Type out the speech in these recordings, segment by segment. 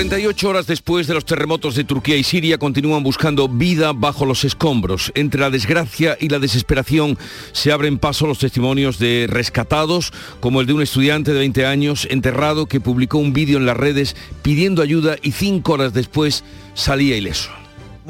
48 horas después de los terremotos de Turquía y Siria continúan buscando vida bajo los escombros. Entre la desgracia y la desesperación se abren paso los testimonios de rescatados, como el de un estudiante de 20 años enterrado que publicó un vídeo en las redes pidiendo ayuda y cinco horas después salía ileso.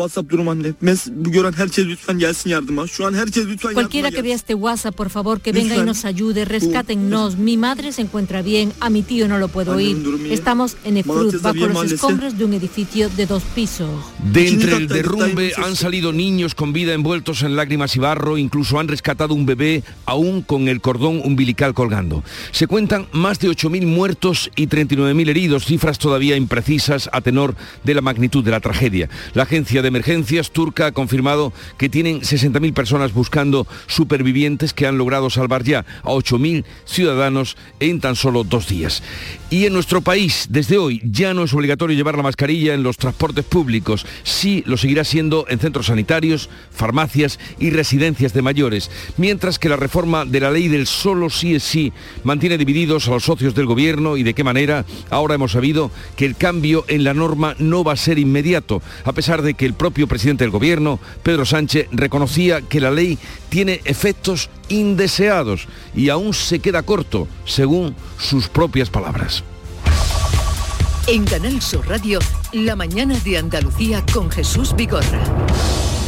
WhatsApp durum anne. Mes bu gören herkes lütfen gelsin yardıma. Şu an herkes lütfen Cualquiera yardıma que vea este WhatsApp, por favor, que venga y nos ayude, rescátennos. Mi madre se encuentra bien, a mi tío no lo puedo oír. iyi. Estamos en Efrut, Malatya'da bajo los escombros de un edificio de dos pisos. De entre el derrumbe han salido niños con vida envueltos en lágrimas y barro, incluso han rescatado un bebé aún con el cordón umbilical colgando. Se cuentan más de 8.000 muertos y 39.000 heridos, cifras todavía imprecisas a tenor de la magnitud de la tragedia. La agencia de emergencias turca ha confirmado que tienen 60.000 personas buscando supervivientes que han logrado salvar ya a 8.000 ciudadanos en tan solo dos días. Y en nuestro país, desde hoy, ya no es obligatorio llevar la mascarilla en los transportes públicos. Sí lo seguirá siendo en centros sanitarios, farmacias y residencias de mayores. Mientras que la reforma de la ley del solo sí es sí mantiene divididos a los socios del gobierno y de qué manera, ahora hemos sabido que el cambio en la norma no va a ser inmediato, a pesar de que el propio presidente del gobierno, Pedro Sánchez, reconocía que la ley tiene efectos indeseados y aún se queda corto, según sus propias palabras. En Canal Sur Radio, La mañana de Andalucía con Jesús Vigorra.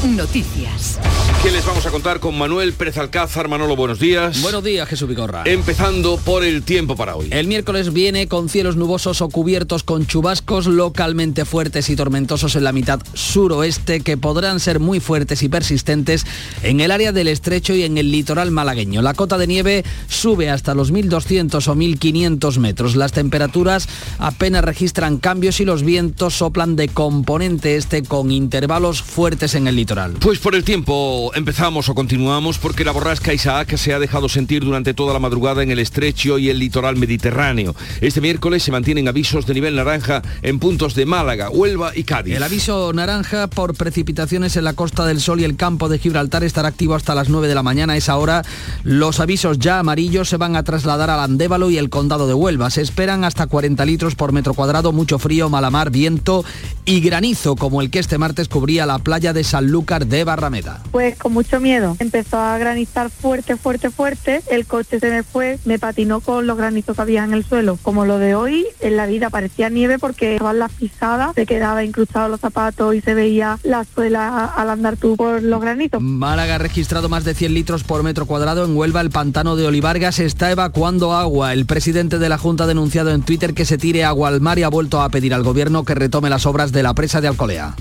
Noticias. ¿Qué les vamos a contar con Manuel Pérez Alcázar? Manolo, buenos días. Buenos días, Jesús Vigorra. Empezando por el tiempo para hoy. El miércoles viene con cielos nubosos o cubiertos con chubascos localmente fuertes y tormentosos en la mitad suroeste que podrán ser muy fuertes y persistentes en el área del estrecho y en el litoral malagueño. La cota de nieve sube hasta los 1.200 o 1.500 metros. Las temperaturas apenas registran cambios y los vientos soplan de componente este con intervalos fuertes en el litoral. Pues por el tiempo empezamos o continuamos porque la borrasca Isaac se ha dejado sentir durante toda la madrugada en el estrecho y el litoral mediterráneo. Este miércoles se mantienen avisos de nivel naranja en puntos de Málaga, Huelva y Cádiz. El aviso naranja por precipitaciones en la Costa del Sol y el campo de Gibraltar estará activo hasta las 9 de la mañana. A esa hora los avisos ya amarillos se van a trasladar al Andévalo y el condado de Huelva. Se esperan hasta 40 litros por metro cuadrado, mucho frío, malamar, viento y granizo como el que este martes cubría la playa de Sanlúcar de Barrameda. Pues con mucho miedo. Empezó a granizar fuerte, fuerte, fuerte. El coche se me fue, me patinó con los granizos que había en el suelo. Como lo de hoy, en la vida parecía nieve porque estaban las pisadas, se quedaba incrustados los zapatos y se veía la suela al andar tú por los granitos. Málaga ha registrado más de 100 litros por metro cuadrado. En Huelva, el pantano de Olivargas está evacuando agua. El presidente de la Junta ha denunciado en Twitter que se tire agua al mar y ha vuelto a pedir al gobierno que retome las obras de la presa de Alcolea.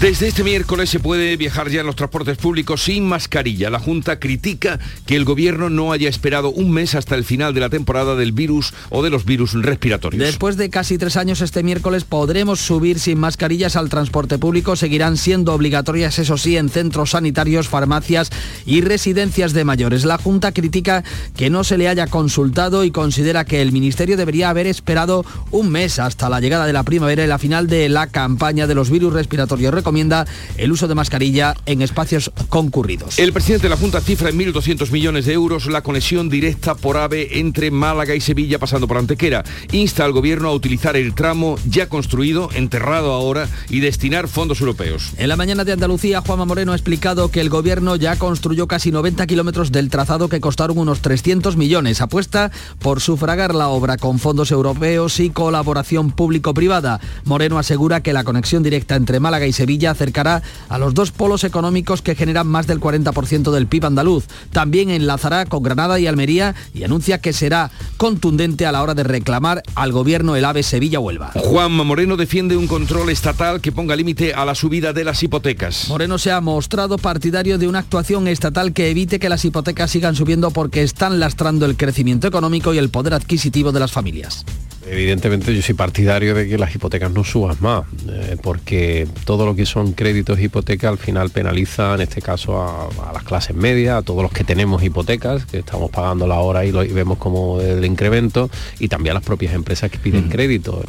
Desde este miércoles se puede viajar ya en los transportes públicos sin mascarilla. La Junta critica que el gobierno no haya esperado un mes hasta el final de la temporada del virus o de los virus respiratorios. Después de casi tres años este miércoles podremos subir sin mascarillas al transporte público. Seguirán siendo obligatorias, eso sí, en centros sanitarios, farmacias y residencias de mayores. La Junta critica que no se le haya consultado y considera que el Ministerio debería haber esperado un mes hasta la llegada de la primavera y la final de la campaña de los virus respiratorios. Recomienda el uso de mascarilla en espacios concurridos. El presidente de la Junta cifra en 1.200 millones de euros la conexión directa por AVE entre Málaga y Sevilla pasando por Antequera. Insta al gobierno a utilizar el tramo ya construido, enterrado ahora, y destinar fondos europeos. En la mañana de Andalucía, Juanma Moreno ha explicado que el gobierno ya construyó casi 90 kilómetros del trazado que costaron unos 300 millones. Apuesta por sufragar la obra con fondos europeos y colaboración público-privada. Moreno asegura que la conexión directa entre Málaga y Sevilla acercará a los dos polos económicos que generan más del 40% del PIB andaluz. También enlazará con Granada y Almería y anuncia que será contundente a la hora de reclamar al gobierno el AVE Sevilla-Huelva. Juanma Moreno defiende un control estatal que ponga límite a la subida de las hipotecas. Moreno se ha mostrado partidario de una actuación estatal que evite que las hipotecas sigan subiendo porque están lastrando el crecimiento económico y el poder adquisitivo de las familias. Evidentemente yo soy partidario de que las hipotecas no suban más, eh, porque todo lo que son créditos e hipotecas al final penaliza, en este caso, a, las clases medias, a todos los que tenemos hipotecas, que estamos pagando la hora y, lo, y vemos como el incremento, y también a las propias empresas que piden crédito.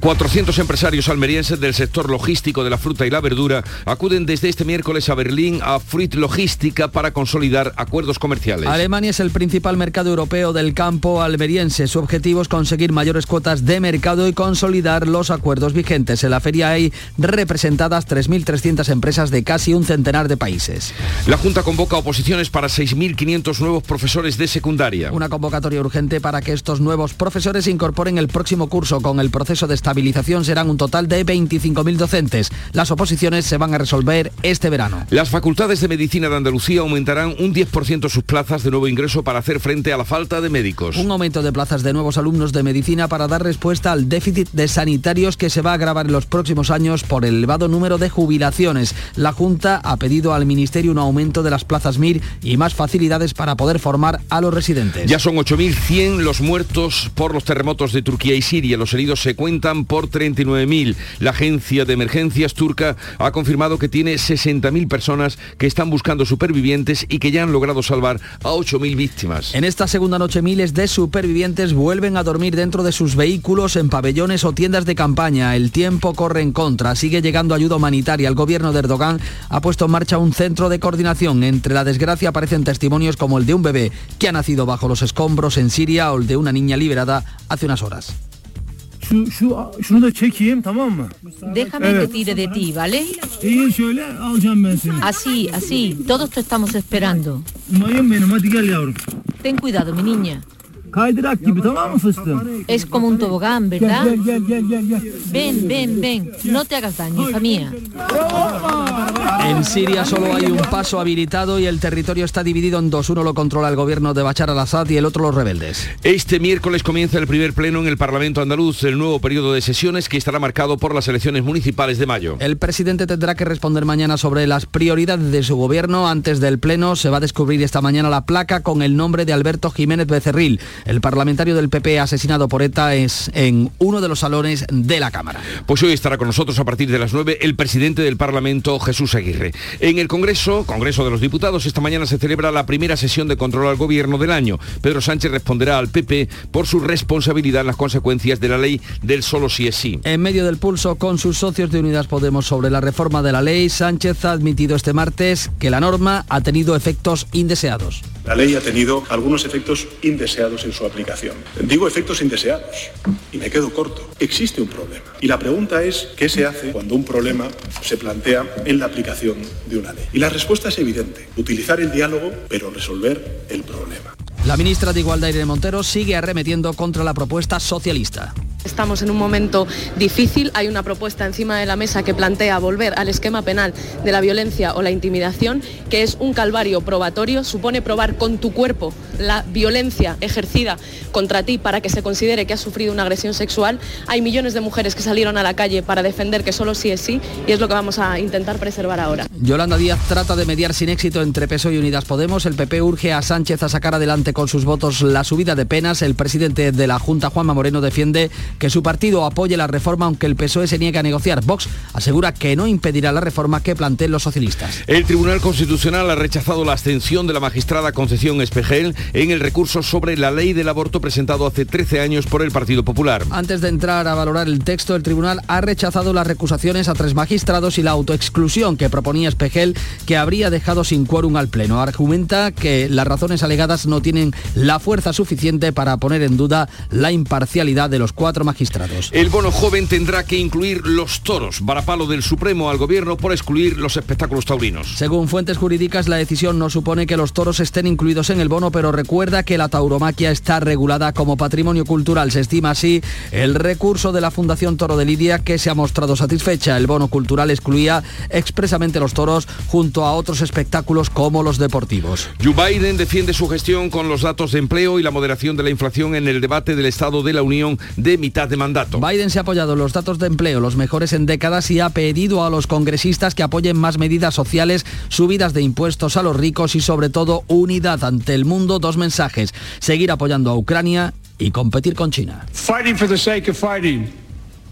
400 empresarios almerienses del sector logístico de la fruta y la verdura acuden desde este miércoles a Berlín a Fruit Logística para consolidar acuerdos comerciales. Alemania es el principal mercado europeo del campo almeriense. Su objetivo es conseguir mayores cuotas de mercado y consolidar los acuerdos vigentes. En la feria hay representadas 3.300 empresas de casi un centenar de países. La Junta convoca oposiciones para 6.500 nuevos profesores de secundaria. Una convocatoria urgente para que estos nuevos profesores se incorporen el próximo curso con el proceso de estabilización serán un total de 25.000 docentes. Las oposiciones se van a resolver este verano. Las facultades de medicina de Andalucía aumentarán un 10% sus plazas de nuevo ingreso para hacer frente a la falta de médicos. Un aumento de plazas de nuevos alumnos de medicina para dar respuesta al déficit de sanitarios que se va a agravar en los próximos años por el elevado número de jubilaciones. La Junta ha pedido al Ministerio un aumento de las plazas MIR y más facilidades para poder formar a los residentes. Ya son 8.100 los muertos por los terremotos de Turquía y Siria. Los heridos se cuentan por 39.000. La agencia de emergencias turca ha confirmado que tiene 60.000 personas que están buscando supervivientes y que ya han logrado salvar a 8.000 víctimas. En esta segunda noche miles de supervivientes vuelven a dormir dentro de sus vehículos en pabellones o tiendas de campaña. El tiempo corre en contra. Sigue llegando ayuda humanitaria. El gobierno de Erdogan ha puesto en marcha un centro de coordinación. Entre la desgracia aparecen testimonios como el de un bebé que ha nacido bajo los escombros en Siria o el de una niña liberada hace unas horas. Şu, şu, şunu da çekeyim tamam mı? Déjame que tire de ti, ¿vale? İyi şöyle alacağım ben seni. Así, así. Todos te estamos esperando. Mayın benim hadi gel yavrum. Ten cuidado, mi niña. Kaydırak gibi tamam mı fıstığım? Es como un tobogán, ¿verdad? gel gel gel gel gel. Ven, ven, ven. No te hagas daño, hija mía. En Siria solo hay un paso habilitado y el territorio está dividido en dos. Uno lo controla el gobierno de Bachar al-Assad y el otro los rebeldes. Este miércoles comienza el primer pleno en el Parlamento andaluz, el nuevo periodo de sesiones que estará marcado por las elecciones municipales de mayo. El presidente tendrá que responder mañana sobre las prioridades de su gobierno. Antes del pleno se va a descubrir esta mañana la placa con el nombre de Alberto Jiménez Becerril. El parlamentario del PP asesinado por ETA es en uno de los salones de la Cámara. Pues hoy estará con nosotros a partir de las 9 el presidente del Parlamento, Jesús Aguirre. En el Congreso, Congreso de los Diputados, esta mañana se celebra la primera sesión de control al gobierno del año. Pedro Sánchez responderá al PP por su responsabilidad en las consecuencias de la ley del solo sí es sí. En medio del pulso con sus socios de Unidas Podemos sobre la reforma de la ley, Sánchez ha admitido este martes que la norma ha tenido efectos indeseados. La ley ha tenido algunos efectos indeseados en su aplicación. Digo efectos indeseados y me quedo corto. Existe un problema. Y la pregunta es, ¿qué se hace cuando un problema se plantea en la aplicación de una ley? Y la respuesta es evidente. Utilizar el diálogo, pero resolver el problema. La ministra de Igualdad Irene Montero sigue arremetiendo contra la propuesta socialista. Estamos en un momento difícil, hay una propuesta encima de la mesa que plantea volver al esquema penal de la violencia o la intimidación, que es un calvario probatorio, supone probar con tu cuerpo la violencia ejercida contra ti para que se considere que has sufrido una agresión sexual. Hay millones de mujeres que salieron a la calle para defender que solo sí es sí y es lo que vamos a intentar preservar ahora. Yolanda Díaz trata de mediar sin éxito entre PSOE y Unidas Podemos. El PP urge a Sánchez a sacar adelante con sus votos la subida de penas. El presidente de la Junta, Juanma Moreno, defiende que su partido apoye la reforma aunque el PSOE se niegue a negociar. Vox asegura que no impedirá la reforma que planteen los socialistas. El Tribunal Constitucional ha rechazado la abstención de la magistrada Concepción Espejel en el recurso sobre la ley del aborto presentado hace 13 años por el Partido Popular. Antes de entrar a valorar el texto, el tribunal ha rechazado las recusaciones a tres magistrados y la autoexclusión que proponía Espejel, que habría dejado sin quórum al Pleno. Argumenta que las razones alegadas no tienen la fuerza suficiente para poner en duda la imparcialidad de los cuatro magistrados. El bono joven tendrá que incluir los toros, varapalo del Supremo al Gobierno por excluir los espectáculos taurinos. Según fuentes jurídicas, la decisión no supone que los toros estén incluidos en el bono, pero recuerda que la tauromaquia está regulada como patrimonio cultural. Se estima así el recurso de la Fundación Toro de Lidia, que se ha mostrado satisfecha. El bono cultural excluía expresamente los toros junto a otros espectáculos como los deportivos. Joe Biden defiende su gestión con los datos de empleo y la moderación de la inflación en el debate del Estado de la Unión de mitad de mandato. Biden se ha apoyado en los datos de empleo, los mejores en décadas, y ha pedido a los congresistas que apoyen más medidas sociales, subidas de impuestos a los ricos y sobre todo unidad ante el mundo. Dos mensajes, seguir apoyando a Ucrania y competir con China. Fighting for the sake of fighting.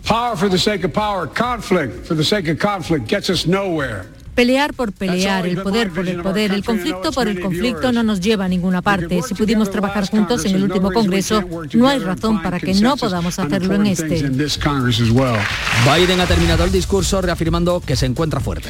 Power for the sake of power. Conflict for the sake of conflict gets us nowhere. Pelear por pelear, el poder por el poder, el conflicto por el conflicto no nos lleva a ninguna parte. Si pudimos trabajar juntos en el último Congreso, no hay razón para que no podamos hacerlo en este. Biden ha terminado el discurso reafirmando que se encuentra fuerte.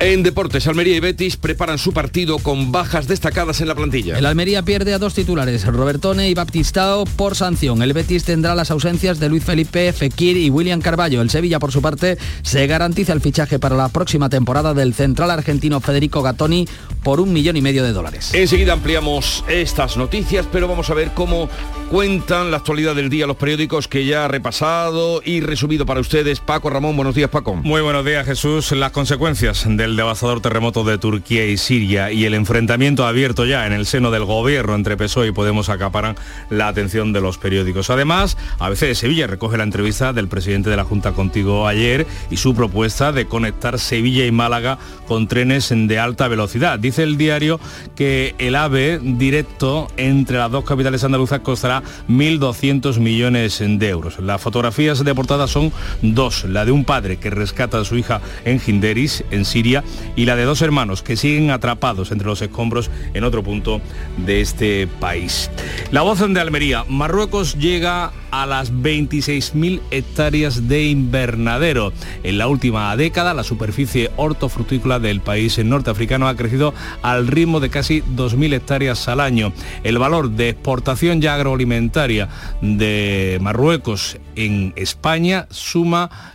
En deportes, Almería y Betis preparan su partido con bajas destacadas en la plantilla. El Almería pierde a dos titulares, Robertone y Baptistao, por sanción. El Betis tendrá las ausencias de Luis Felipe, Fekir y William Carballo. El Sevilla, por su parte, se garantiza el fichaje para la próxima temporada del central argentino Federico Gattoni por un millón y medio de dólares. Enseguida ampliamos estas noticias, pero vamos a ver cómo cuentan la actualidad del día los periódicos que ya ha repasado y resumido para ustedes. Paco Ramón, buenos días Paco. Muy buenos días Jesús. Las consecuencias del devastador terremoto de Turquía y Siria y el enfrentamiento abierto ya en el seno del gobierno entre PSOE y Podemos acaparan la atención de los periódicos. Además, ABC de Sevilla recoge la entrevista del presidente de la Junta contigo ayer y su propuesta de conectar Sevilla y Málaga con trenes de alta velocidad. Dice el diario que el AVE directo entre las dos capitales andaluzas costará 1.200 millones de euros. Las fotografías de portada son dos, la de un padre que rescata a su hija en Ginderis, en Siria, y la de dos hermanos que siguen atrapados entre los escombros en otro punto de este país. La voz de Almería, Marruecos llega a las 26.000 hectáreas de invernadero. En la última década, la superficie hortofrutícola del país norteafricano ha crecido al ritmo de casi 2.000 hectáreas al año. El valor de exportación ya agroalimentaria de Marruecos en España suma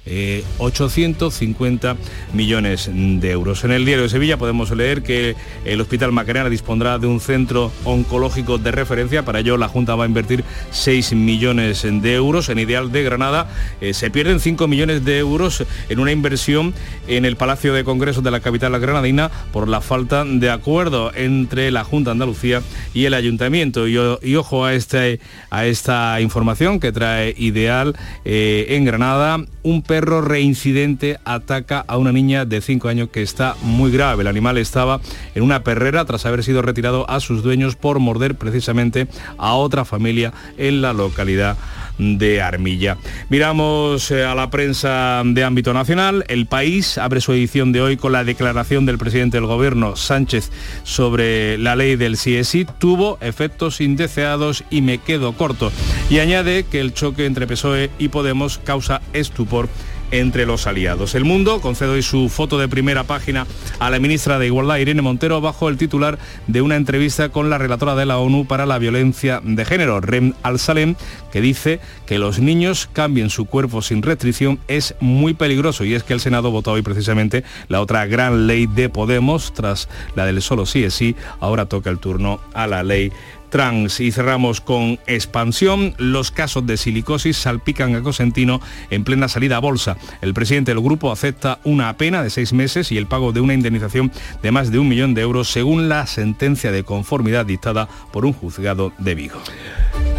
850 millones de euros. En el diario de Sevilla podemos leer que el Hospital Macarena dispondrá de un centro oncológico de referencia. Para ello la Junta va a invertir 6 millones de euros. En Ideal de Granada eh, se pierden 5 millones de euros en una inversión en el Palacio de Congresos de la capital granadina por la falta de acuerdo entre la Junta de Andalucía y el Ayuntamiento. Y, ojo a, este, a esta información que trae Ideal eh, en Granada. Un perro reincidente ataca a una niña de 5 años que está muy grave. El animal estaba en una perrera tras haber sido retirado a sus dueños por morder precisamente a otra familia en la localidad de Armilla. Miramos eh, a la prensa de ámbito nacional. El país abre su edición de hoy con la declaración del presidente del gobierno Sánchez sobre la ley del CSI. Tuvo efectos indeseados y me quedo corto. Y añade que el choque entre PSOE y Podemos causa estupor entre los aliados. El Mundo concede su foto de primera página a la ministra de Igualdad, Irene Montero, bajo el titular de una entrevista con la relatora de la ONU para la violencia de género, Rem Al-Salem, que dice que los niños cambien su cuerpo sin restricción es muy peligroso y es que el Senado votó hoy precisamente la otra gran ley de Podemos, tras la del solo sí es sí, ahora toca el turno a la ley trans. Y cerramos con expansión. Los casos de silicosis salpican a Cosentino en plena salida a bolsa. El presidente del grupo acepta una pena de seis meses y el pago de una indemnización de más de un millón de euros según la sentencia de conformidad dictada por un juzgado de Vigo.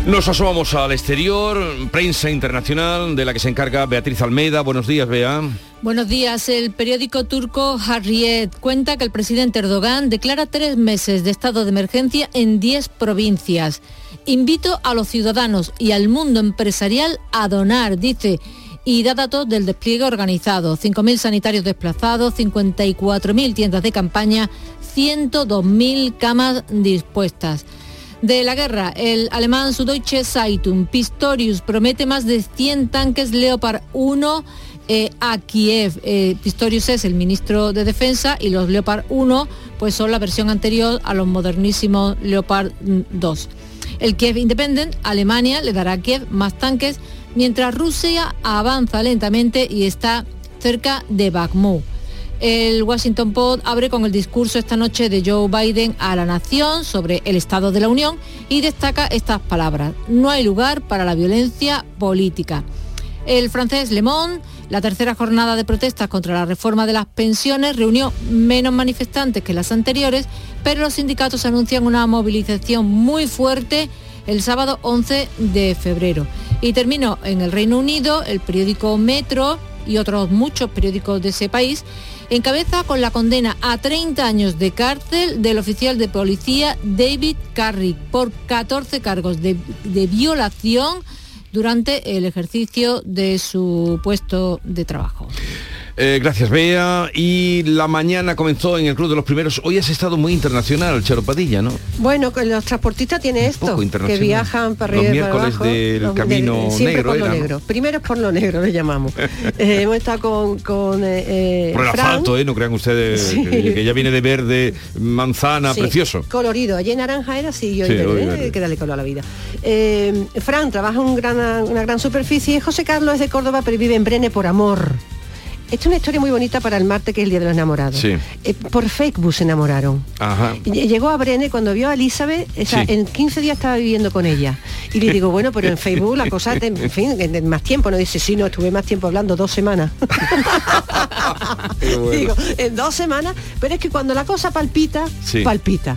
Nos asomamos al exterior, prensa internacional de la que se encarga Beatriz Almeida. Buenos días, Bea. Buenos días. El periódico turco Harriet cuenta que el presidente Erdogan declara tres meses de estado de emergencia en diez provincias. Invito a los ciudadanos y al mundo empresarial a donar, dice y da datos del despliegue organizado. 5.000 sanitarios desplazados, 54.000 tiendas de campaña, 102.000 camas dispuestas de la guerra. El alemán Süddeutsche Zeitung Pistorius promete más de 100 tanques Leopard 1 eh, a Kiev. Eh, Pistorius es el ministro de Defensa y los Leopard 1 pues son la versión anterior a los modernísimos Leopard 2. El Kiev Independent, Alemania, le dará a Kiev más tanques, mientras Rusia avanza lentamente y está cerca de Bakhmut. El Washington Post abre con el discurso esta noche de Joe Biden a la nación sobre el Estado de la Unión y destaca estas palabras. No hay lugar para la violencia política. El francés Le Monde, la tercera jornada de protestas contra la reforma de las pensiones, reunió menos manifestantes que las anteriores, pero los sindicatos anuncian una movilización muy fuerte el sábado 11 de febrero. Y termino en el Reino Unido, el periódico Metro y otros muchos periódicos de ese país encabeza con la condena a 30 años de cárcel del oficial de policía David Carrick por 14 cargos de violación durante el ejercicio de su puesto de trabajo. Eh, gracias, Bea. Y la mañana comenzó en el Club de los Primeros. Hoy has estado muy internacional, Charo Padilla, ¿no? Bueno, los transportistas tiene esto, que viajan para arriba Los y para miércoles abajo. del Los- Camino de- siempre Negro por lo era, ¿no? negro. Primero por lo negro, le llamamos. Eh, hemos estado con, con eh, Por el Fran, asfalto, ¿eh? No crean ustedes Sí. que, que ya viene de verde, manzana, Sí, precioso. Colorido. Ayer naranja era así, yo Sí, hoy que darle color a la vida. Fran trabaja en un gran, una gran superficie. José Carlos es de Córdoba, pero vive en Brene por amor. Esta es una historia muy bonita para el martes, que es el Día de los Enamorados. Sí. Eh, por Facebook se enamoraron. Ajá. Llegó a Brene cuando vio a Elizabeth, o sea, Sí. en 15 días estaba viviendo con ella. Y le digo, bueno, pero en Facebook la cosa, te- en fin, en- en más tiempo. No dice, sí, no, estuve más tiempo hablando, dos semanas. Digo, en dos semanas, pero es que cuando la cosa palpita, Sí. palpita.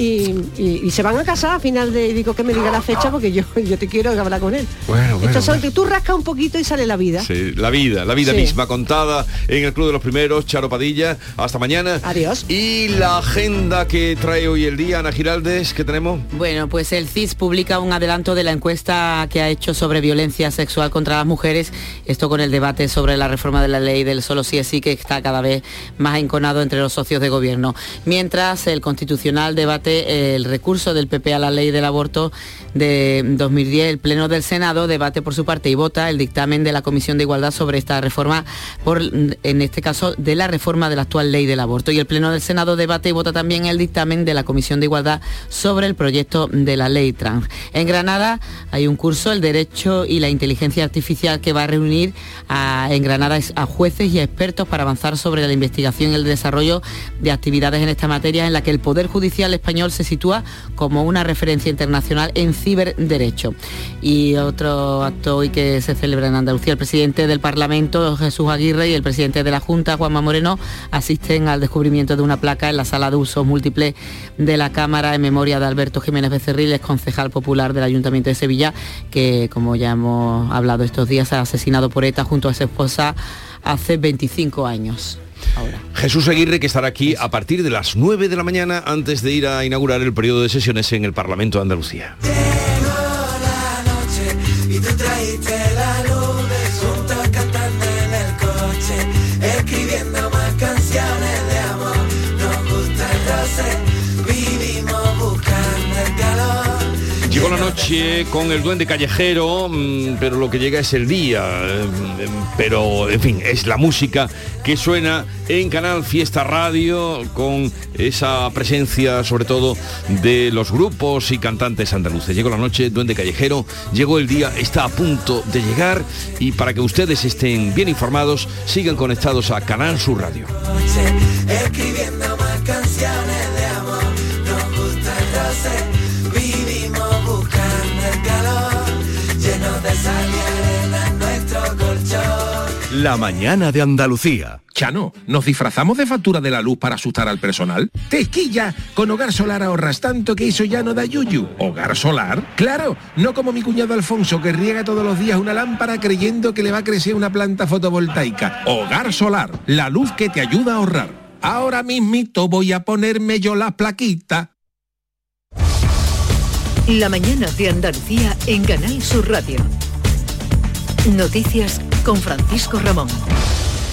Y, y- y se van a casar a final de, digo que me diga la fecha porque yo, yo te quiero hablar con él. Bueno, bueno, Estos son bueno. que tú rascas un poquito y sale la vida. Sí, la vida, la vida Sí. misma contada en el Club de los Primeros, Charo Padilla. Hasta mañana. Adiós. Y la agenda que trae hoy el día, Ana Giraldes, que tenemos. Bueno, pues el CIS publica un adelanto de la encuesta que ha hecho sobre violencia sexual contra las mujeres, esto con el debate sobre la reforma de la ley del solo sí es sí que está cada vez más enconado entre los socios de gobierno. Mientras el Constitucional debate el recurso del PP a la ley del aborto de 2010, el Pleno del Senado debate por su parte y vota el dictamen de la Comisión de Igualdad sobre esta reforma, por, en este caso de la reforma de la actual ley del aborto. Y el Pleno del Senado debate y vota también el dictamen de la Comisión de Igualdad sobre el proyecto de la ley trans. En Granada hay un curso, el Derecho y la Inteligencia Artificial, que va a reunir a- en Granada a jueces y expertos para avanzar sobre la investigación y el desarrollo de actividades en esta materia en la que el Poder Judicial español se sitúa como una referencia internacional en ciberderecho. Y otro acto hoy que se celebra en Andalucía, el presidente del Parlamento, Jesús Aguirre, y el presidente de la Junta, Juanma Moreno, asisten al descubrimiento de una placa en la sala de usos múltiples de la Cámara en memoria de Alberto Jiménez Becerril, ex concejal popular del Ayuntamiento de Sevilla, que como ya hemos hablado estos días, ha asesinado por ETA junto a su esposa hace 25 años. Jesús Aguirre, que estará aquí a partir de las 9 de la mañana antes de ir a inaugurar el periodo de sesiones en el Parlamento de Andalucía. y te noche con el duende callejero, mm, pero lo que llega es el día. eh, Pero, en fin, es la música que suena en Canal Fiesta Radio con esa presencia, sobre todo, de los grupos y cantantes andaluces. Llegó la noche, duende callejero, llegó el día, está a punto de llegar y para que ustedes estén bien informados, sigan conectados a Canal Sur Radio. La mañana de Andalucía. Chano, ¿nos disfrazamos de factura de la luz para asustar al personal? ¡Tequilla! Con Hogar Solar ahorras tanto que eso ya no da yuyu. ¿Hogar Solar? ¡Claro! No como mi cuñado Alfonso que riega todos los días una lámpara creyendo que le va a crecer una planta fotovoltaica. Hogar Solar, la luz que te ayuda a ahorrar. Ahora mismito voy a ponerme yo la plaquita. La mañana de Andalucía en Canal Sur Radio. Noticias con Francisco Ramón.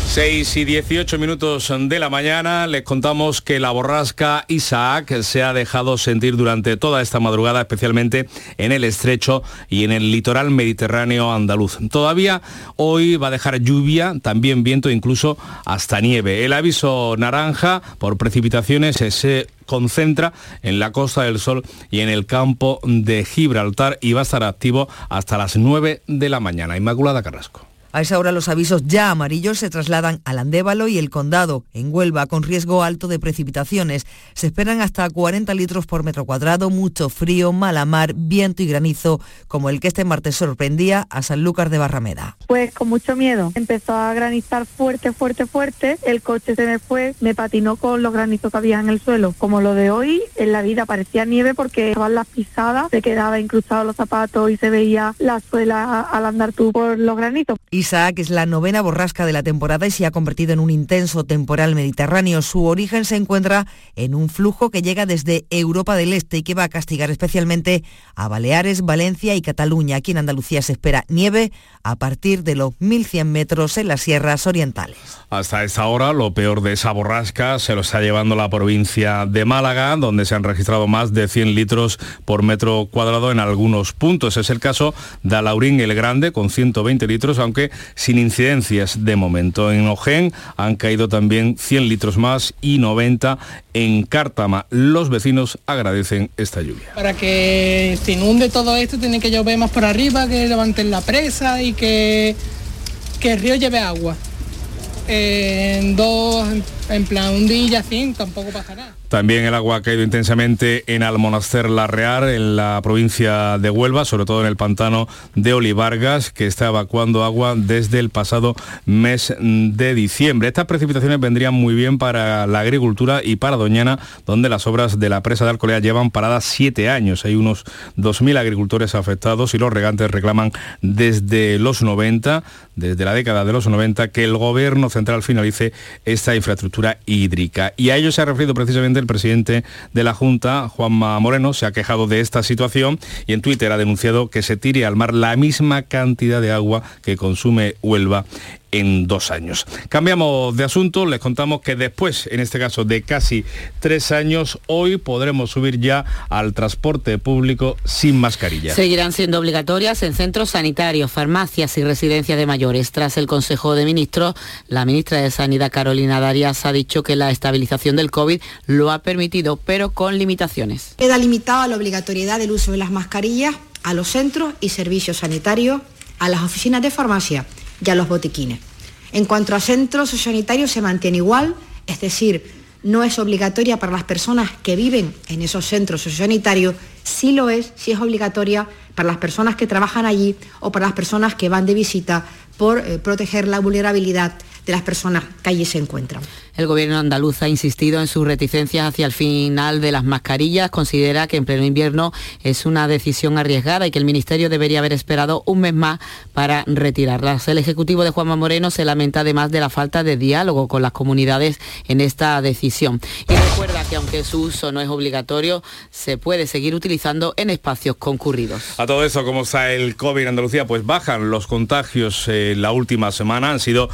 6 y 18 minutos de la mañana les contamos que la borrasca Isaac se ha dejado sentir durante toda esta madrugada, especialmente en el estrecho y en el litoral mediterráneo andaluz. Todavía hoy va a dejar lluvia, también viento, incluso hasta nieve. El aviso naranja por precipitaciones se concentra en la Costa del Sol y en el campo de Gibraltar y va a estar activo hasta las 9 de la mañana. Inmaculada Carrasco. A esa hora los avisos ya amarillos se trasladan al Andévalo y el Condado, en Huelva, con riesgo alto de precipitaciones. Se esperan hasta 40 litros por metro cuadrado, mucho frío, mala mar, viento y granizo, como el que este martes sorprendía a Sanlúcar de Barrameda. Pues con mucho miedo. Empezó a granizar fuerte, fuerte, fuerte. El coche se me fue, me patinó con los granizos que había en el suelo. Como lo de hoy, en la vida parecía nieve porque estaban las pisadas, se quedaba incrustado los zapatos y se veía la suela al andar tú por los granitos. Isaac es la novena borrasca de la temporada y se ha convertido en un intenso temporal mediterráneo. Su origen se encuentra en un flujo que llega desde Europa del Este y que va a castigar especialmente a Baleares, Valencia y Cataluña. Aquí en Andalucía se espera nieve a partir de los 1.100 metros en las sierras orientales. Hasta esta hora, lo peor de esa borrasca se lo está llevando la provincia de Málaga, donde se han registrado más de 100 litros por metro cuadrado en algunos puntos. Es el caso de Alaurín el Grande, con 120 litros, aunque sin incidencias de momento. En Ojén han caído también 100 litros más y 90 en Cártama. Los vecinos agradecen esta lluvia. Para que se inunde todo esto tiene que llover más por arriba, que levanten la presa y que, el río lleve agua. Eh, en dos, en plan un día así, tampoco pasará. También el agua ha caído intensamente en Almonaster La Real, en la provincia de Huelva, sobre todo en el pantano de Olivargas, que está evacuando agua desde el pasado mes de diciembre. Estas precipitaciones vendrían muy bien para la agricultura y para Doñana, donde las obras de la presa de Alcolea llevan paradas siete años. Hay unos 2.000 agricultores afectados y los regantes reclaman desde los 90, desde la década de los 90, que el gobierno central finalice esta infraestructura hídrica. Y a ello se ha referido precisamente el presidente de la Junta, Juanma Moreno, se ha quejado de esta situación y en Twitter ha denunciado que se tire al mar la misma cantidad de agua que consume Huelva en dos años. Cambiamos de asunto, les contamos que después, en este caso de casi tres años, hoy podremos subir ya al transporte público sin mascarilla. Seguirán siendo obligatorias en centros sanitarios, farmacias y residencias de mayores. Tras el Consejo de Ministros, la ministra de Sanidad, Carolina Darias, ha dicho que la estabilización del COVID lo ha permitido, pero con limitaciones. Queda limitado a la obligatoriedad del uso de las mascarillas a los centros y servicios sanitarios, a las oficinas de farmacia y a los botiquines. En cuanto a centros sanitarios se mantiene igual, es decir, no es obligatoria para las personas que viven en esos centros sociosanitarios, sí lo es, sí es obligatoria para las personas que trabajan allí o para las personas que van de visita por eh, proteger la vulnerabilidad de las personas que allí se encuentran. El gobierno andaluz ha insistido en sus reticencias hacia el final de las mascarillas. Considera que en pleno invierno es una decisión arriesgada y que el Ministerio debería haber esperado un mes más para retirarlas. El Ejecutivo de Juanma Moreno se lamenta además de la falta de diálogo con las comunidades en esta decisión. Y recuerda que aunque su uso no es obligatorio, se puede seguir utilizando en espacios concurridos. A todo eso, ¿cómo está el COVID en Andalucía? Pues bajan los contagios eh, la última semana. Han sido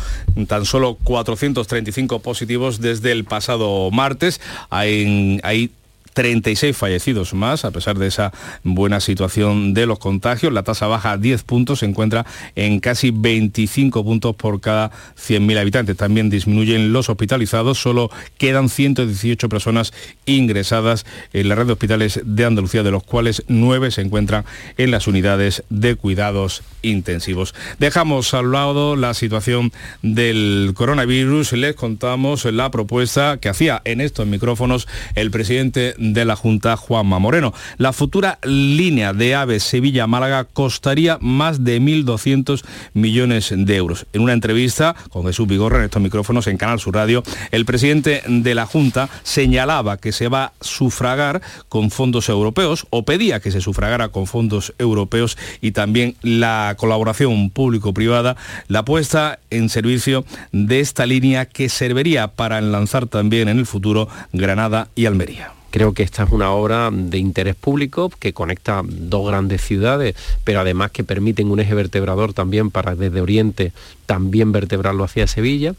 tan solo 435 positivos desde el pasado martes. Hay, hay 36 fallecidos más, a pesar de esa buena situación de los contagios. La tasa baja a 10 puntos, se encuentra en casi 25 puntos por cada 100.000 habitantes. También disminuyen los hospitalizados, solo quedan 118 personas ingresadas en la red de hospitales de Andalucía, de los cuales 9 se encuentran en las unidades de cuidados intensivos. Dejamos al lado la situación del coronavirus, les contamos la propuesta que hacía en estos micrófonos el presidente de la Junta, Juanma Moreno. La futura línea de AVE Sevilla-Málaga costaría más de 1.200 millones de euros. En una entrevista con Jesús Vigorra en estos micrófonos en Canal Sur Radio, el presidente de la Junta señalaba que se va a sufragar con fondos europeos o pedía que se sufragara con fondos europeos y también la colaboración público-privada, la puesta en servicio de esta línea que serviría para lanzar también en el futuro Granada y Almería. Creo que esta es una obra de interés público que conecta dos grandes ciudades, pero además que permiten un eje vertebrador también para desde Oriente también vertebrarlo hacia Sevilla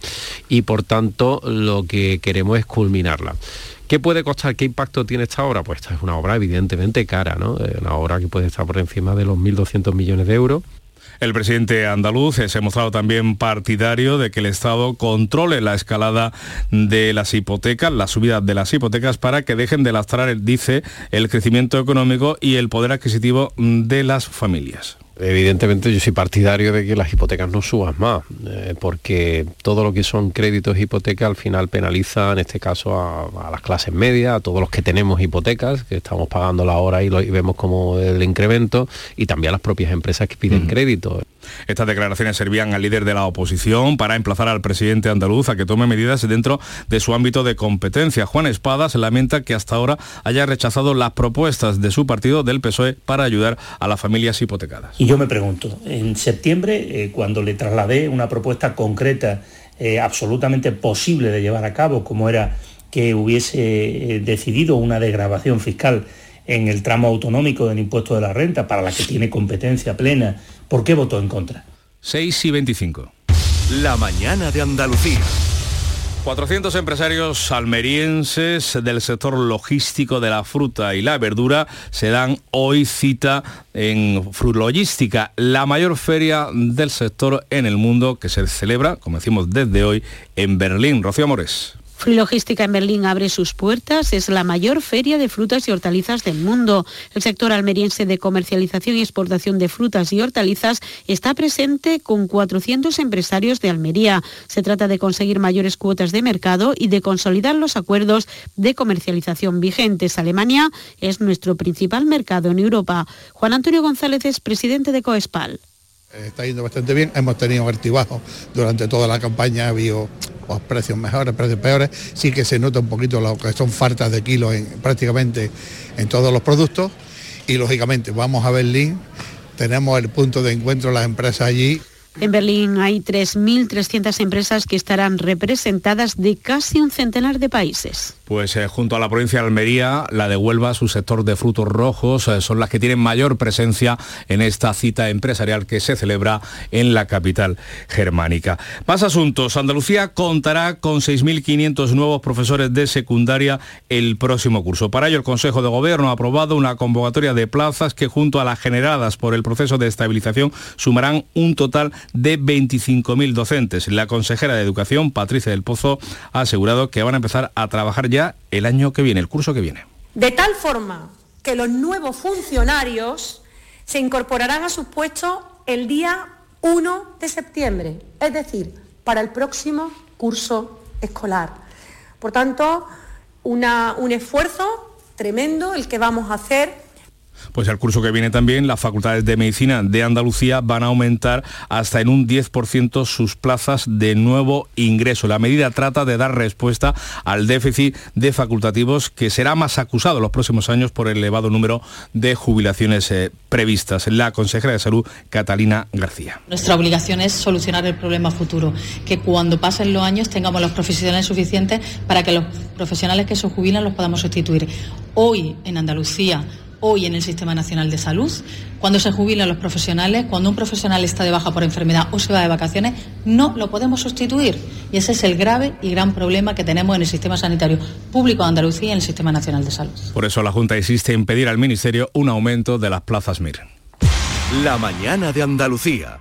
y por tanto lo que queremos es culminarla. ¿Qué puede costar? ¿Qué impacto tiene esta obra? Pues esta es una obra evidentemente cara, ¿no? Una obra que puede estar por encima de los 1.200 millones de euros. El presidente andaluz se ha mostrado también partidario de que el Estado controle la escalada de las hipotecas, la subida de las hipotecas para que dejen de lastrar, dice, el crecimiento económico y el poder adquisitivo de las familias. Evidentemente yo soy partidario de que las hipotecas no suban más, eh, porque todo lo que son créditos hipotecas al final penaliza en este caso a, las clases medias, a todos los que tenemos hipotecas, que estamos pagando la hora y, lo, y vemos como el incremento, y también a las propias empresas que piden crédito. Estas declaraciones servían al líder de la oposición para emplazar al presidente andaluz a que tome medidas dentro de su ámbito de competencia. Juan Espada se lamenta que hasta ahora haya rechazado las propuestas de su partido del PSOE para ayudar a las familias hipotecadas. Y yo me pregunto, en septiembre, eh, cuando le trasladé una propuesta concreta, eh, absolutamente posible de llevar a cabo, como era que hubiese eh, decidido una degradación fiscal en el tramo autonómico del impuesto de la renta, para la que tiene competencia plena, ¿por qué votó en contra? 6 y 25. La mañana de Andalucía. 400 empresarios almerienses del sector logístico de la fruta y la verdura se dan hoy cita en Frutlogística, la mayor feria del sector en el mundo que se celebra, como decimos desde hoy, en Berlín. Rocío Amores. Logística en Berlín abre sus puertas. Es la mayor feria de frutas y hortalizas del mundo. El sector almeriense de comercialización y exportación de frutas y hortalizas está presente con 400 empresarios de Almería. Se trata de conseguir mayores cuotas de mercado y de consolidar los acuerdos de comercialización vigentes. Alemania es nuestro principal mercado en Europa. Juan Antonio González es presidente de Coespal. Está yendo bastante bien, hemos tenido altibajos durante toda la campaña, ha habido pues, precios mejores, precios peores, sí que se nota un poquito lo que son faltas de kilos en, prácticamente en todos los productos. Y lógicamente vamos a Berlín, tenemos el punto de encuentro las empresas allí en Berlín hay 3.300 empresas que estarán representadas de casi un centenar de países. Pues eh, junto a la provincia de Almería, la de Huelva, su sector de frutos rojos, eh, son las que tienen mayor presencia en esta cita empresarial que se celebra en la capital germánica. Más asuntos. Andalucía contará con 6.500 nuevos profesores de secundaria el próximo curso. Para ello, el Consejo de Gobierno ha aprobado una convocatoria de plazas que junto a las generadas por el proceso de estabilización sumarán un total 25.000 docentes. La consejera de Educación, Patricia del Pozo, ha asegurado que van a empezar a trabajar ya el año que viene, el curso que viene. De tal forma que los nuevos funcionarios se incorporarán a sus puestos el día 1 de septiembre, es decir, para el próximo curso escolar. Por tanto, un esfuerzo tremendo el que vamos a hacer pues el curso que viene también las facultades de medicina de Andalucía van a aumentar hasta en un 10% sus plazas de nuevo ingreso. La medida trata de dar respuesta al déficit de facultativos que será más acusado los próximos años por el elevado número de jubilaciones eh, previstas. La consejera de Salud, Catalina García. Nuestra obligación es solucionar el problema futuro, que cuando pasen los años tengamos los profesionales suficientes para que los profesionales que se jubilan los podamos sustituir. Hoy en Andalucía hoy en el Sistema Nacional de Salud. Cuando se jubilan los profesionales, cuando un profesional está de baja por enfermedad o se va de vacaciones, no lo podemos sustituir. Y ese es el grave y gran problema que tenemos en el sistema sanitario público de Andalucía y en el Sistema Nacional de Salud. Por eso la Junta insiste en pedir al Ministerio un aumento de las plazas MIR. La mañana de Andalucía.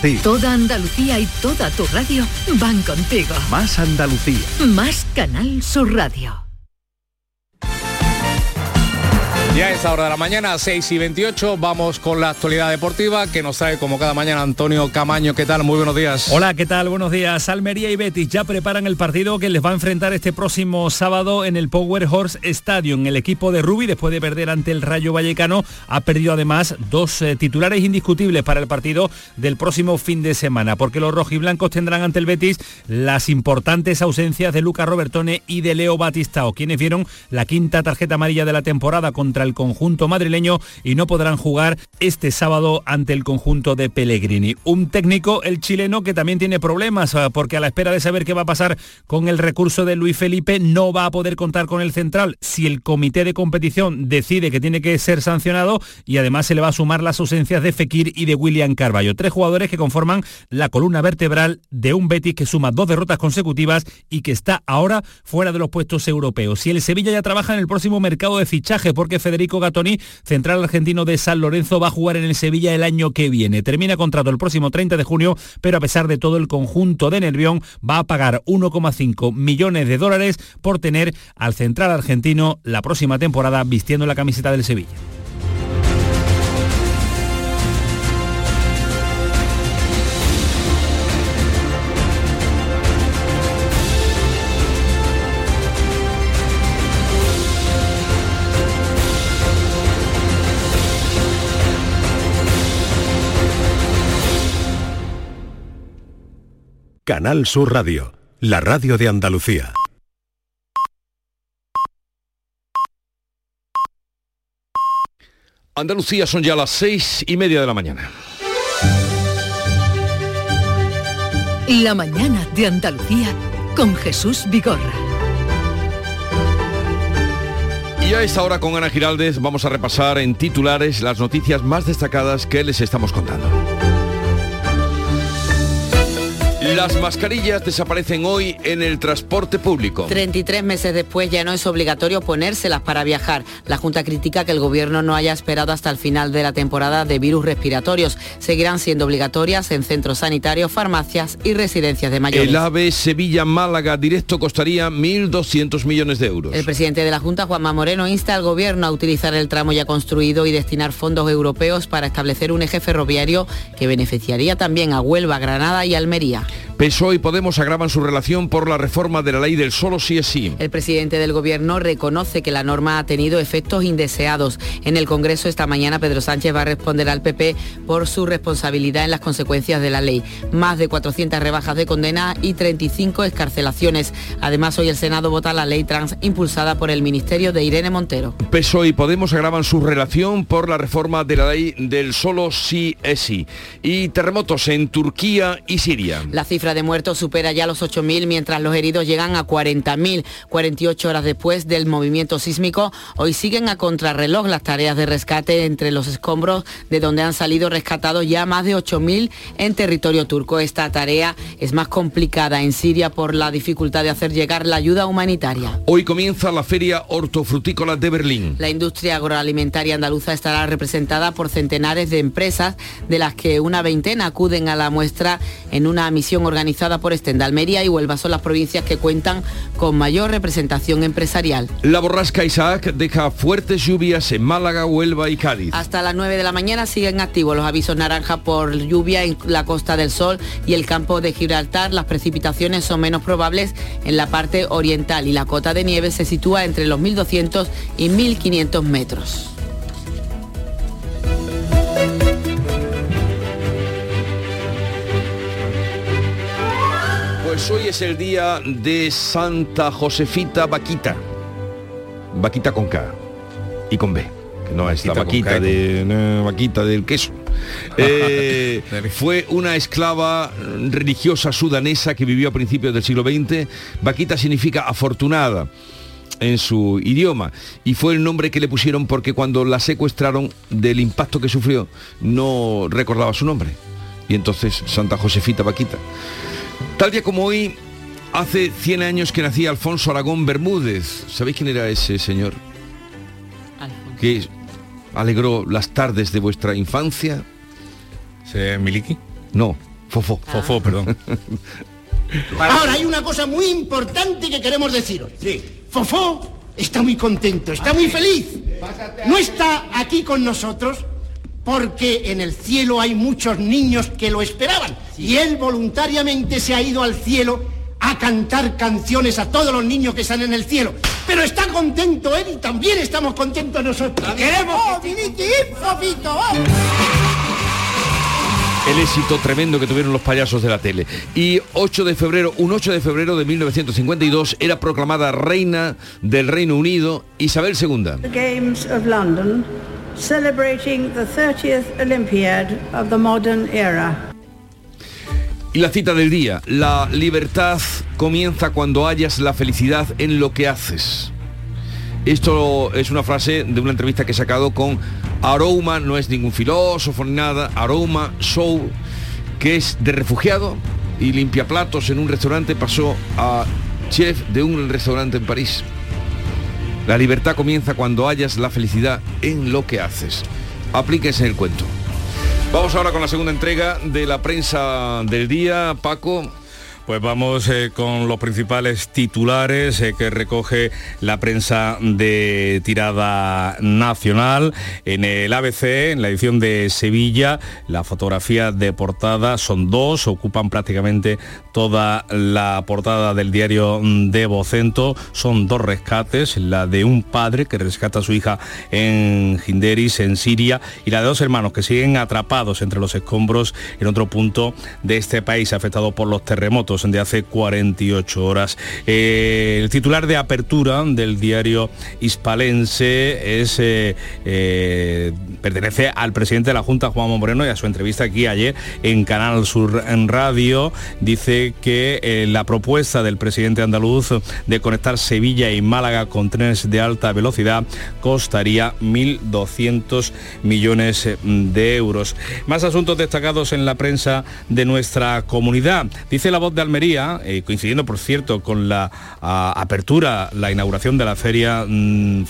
Toda Andalucía y toda tu radio van contigo. Más Andalucía. Más Canal Sur Radio. Ya esta hora de la mañana, 6 y 28, vamos con la actualidad deportiva que nos trae como cada mañana Antonio Camaño. ¿Qué tal? Muy buenos días. Hola, ¿qué tal? Buenos días. Almería y Betis ya preparan el partido que les va a enfrentar este próximo sábado en el Power Horse Stadium. El equipo de Rubi, después de perder ante el Rayo Vallecano, ha perdido además dos eh, titulares indiscutibles para el partido del próximo fin de semana, porque los rojiblancos tendrán ante el Betis las importantes ausencias de Luca Robertone y de Leo Batistao, quienes vieron la quinta tarjeta amarilla de la temporada contra el conjunto madrileño y no podrán jugar este sábado ante el conjunto de Pellegrini. Un técnico, el chileno, que también tiene problemas ah, porque a la espera de saber qué va a pasar con el recurso de Luis Felipe no va a poder contar con el central si el comité de competición decide que tiene que ser sancionado y además se le va a sumar las ausencias de Fekir y de William Carballo. Tres jugadores que conforman la columna vertebral de un Betis que suma dos derrotas consecutivas y que está ahora fuera de los puestos europeos. Y el Sevilla ya trabaja en el próximo mercado de fichaje porque Gatoni, central argentino de San Lorenzo, va a jugar en el Sevilla el año que viene. Termina contrato el próximo 30 de junio, pero a pesar de todo el conjunto de Nervión va a pagar 1,5 millones de dólares por tener al central argentino la próxima temporada vistiendo la camiseta del Sevilla. Canal Sur Radio, la radio de Andalucía. Andalucía son ya las seis y media de la mañana. La mañana de Andalucía con Jesús Vigorra. Y a esta hora con Ana Giraldez vamos a repasar en titulares las noticias más destacadas que les estamos contando. Las mascarillas desaparecen hoy en el transporte público. 33 meses después ya no es obligatorio ponérselas para viajar. La Junta critica que el Gobierno no haya esperado hasta el final de la temporada de virus respiratorios. Seguirán siendo obligatorias en centros sanitarios, farmacias y residencias de mayores. El AVE Sevilla-Málaga directo costaría 1.200 millones de euros. El presidente de la Junta, Juanma Moreno, insta al Gobierno a utilizar el tramo ya construido y destinar fondos europeos para establecer un eje ferroviario que beneficiaría también a Huelva, Granada y Almería. PSOE y Podemos agravan su relación por la reforma de la ley del solo sí es sí. El presidente del Gobierno reconoce que la norma ha tenido efectos indeseados. En el Congreso esta mañana Pedro Sánchez va a responder al PP por su responsabilidad en las consecuencias de la ley. Más de 400 rebajas de condena y 35 escarcelaciones. Además, hoy el Senado vota la ley trans impulsada por el Ministerio de Irene Montero. PSOE y Podemos agravan su relación por la reforma de la ley del solo sí es sí. Y terremotos en Turquía y Siria. La cifra de muertos supera ya los 8.000, mientras los heridos llegan a 40.000. 48 horas después del movimiento sísmico, hoy siguen a contrarreloj las tareas de rescate entre los escombros de donde han salido rescatados ya más de 8.000 en territorio turco. Esta tarea es más complicada en Siria por la dificultad de hacer llegar la ayuda humanitaria. Hoy comienza la Feria Hortofrutícola de Berlín. La industria agroalimentaria andaluza estará representada por centenares de empresas, de las que una veintena acuden a la muestra en una misión organizada por Estenda. Almería y Huelva son las provincias que cuentan con mayor representación empresarial. La borrasca Isaac deja fuertes lluvias en Málaga, Huelva y Cádiz. Hasta las 9 de la mañana siguen activos los avisos naranja por lluvia en la Costa del Sol y el campo de Gibraltar. Las precipitaciones son menos probables en la parte oriental y la cota de nieve se sitúa entre los 1.200 y 1.500 metros. Pues hoy es el día de Santa Josefita Vaquita. Vaquita con K y con B. Que no es la Vaquita de, no, vaquita del queso. Eh, fue una esclava religiosa sudanesa que vivió a principios del siglo XX. Vaquita significa afortunada en su idioma y fue el nombre que le pusieron porque cuando la secuestraron del impacto que sufrió no recordaba su nombre y entonces Santa Josefita Vaquita tal día como hoy hace 100 años que nacía Alfonso Aragón Bermúdez. ¿sabéis quién era ese señor? que alegró las tardes de vuestra infancia. Miliki? no Fofó Fofó, perdón. Ahora hay una cosa muy importante que queremos deciros. Fofó está muy contento, está muy feliz. No está aquí con nosotros porque en el cielo hay muchos niños que lo esperaban y él voluntariamente se ha ido al cielo a cantar canciones a todos los niños que están en el cielo. Pero está contento él y también estamos contentos nosotros. Queremos ¡Oh! ¡oh! el éxito tremendo que tuvieron los payasos de la tele. Y 8 de febrero, un 8 de febrero de 1952 era proclamada reina del Reino Unido Isabel II. The Games of London, celebrating the 30th Olympiad of the modern era. Y la cita del día, la libertad comienza cuando hallas la felicidad en lo que haces. Esto es una frase de una entrevista que he sacado con Aroma, no es ningún filósofo ni nada, Aroma Soul, que es de refugiado y limpia platos en un restaurante, pasó a chef de un restaurante en París. La libertad comienza cuando hallas la felicidad en lo que haces. Aplíquese el cuento. Vamos ahora con la segunda entrega de la prensa del día. Paco, pues vamos eh, con los principales titulares eh, que recoge la prensa de tirada nacional. En el ABC, en la edición de Sevilla, la fotografía de portada son dos, ocupan prácticamente toda la portada del diario de Vocento. Son dos rescates, la de un padre que rescata a su hija en Hinderis, en Siria, y la de dos hermanos que siguen atrapados entre los escombros en otro punto de este país afectado por los terremotos de hace 48 horas. Eh, el titular de apertura del diario hispalense es, eh, eh, pertenece al presidente de la Junta, Juan Moreno, y a su entrevista aquí ayer en Canal Sur en Radio. Dice que la propuesta del presidente andaluz de conectar Sevilla y Málaga con trenes de alta velocidad costaría 1.200 millones de euros. Más asuntos destacados en la prensa de nuestra comunidad. Dice la voz de Almería, eh, coincidiendo por cierto con la apertura, la inauguración de la feria mm,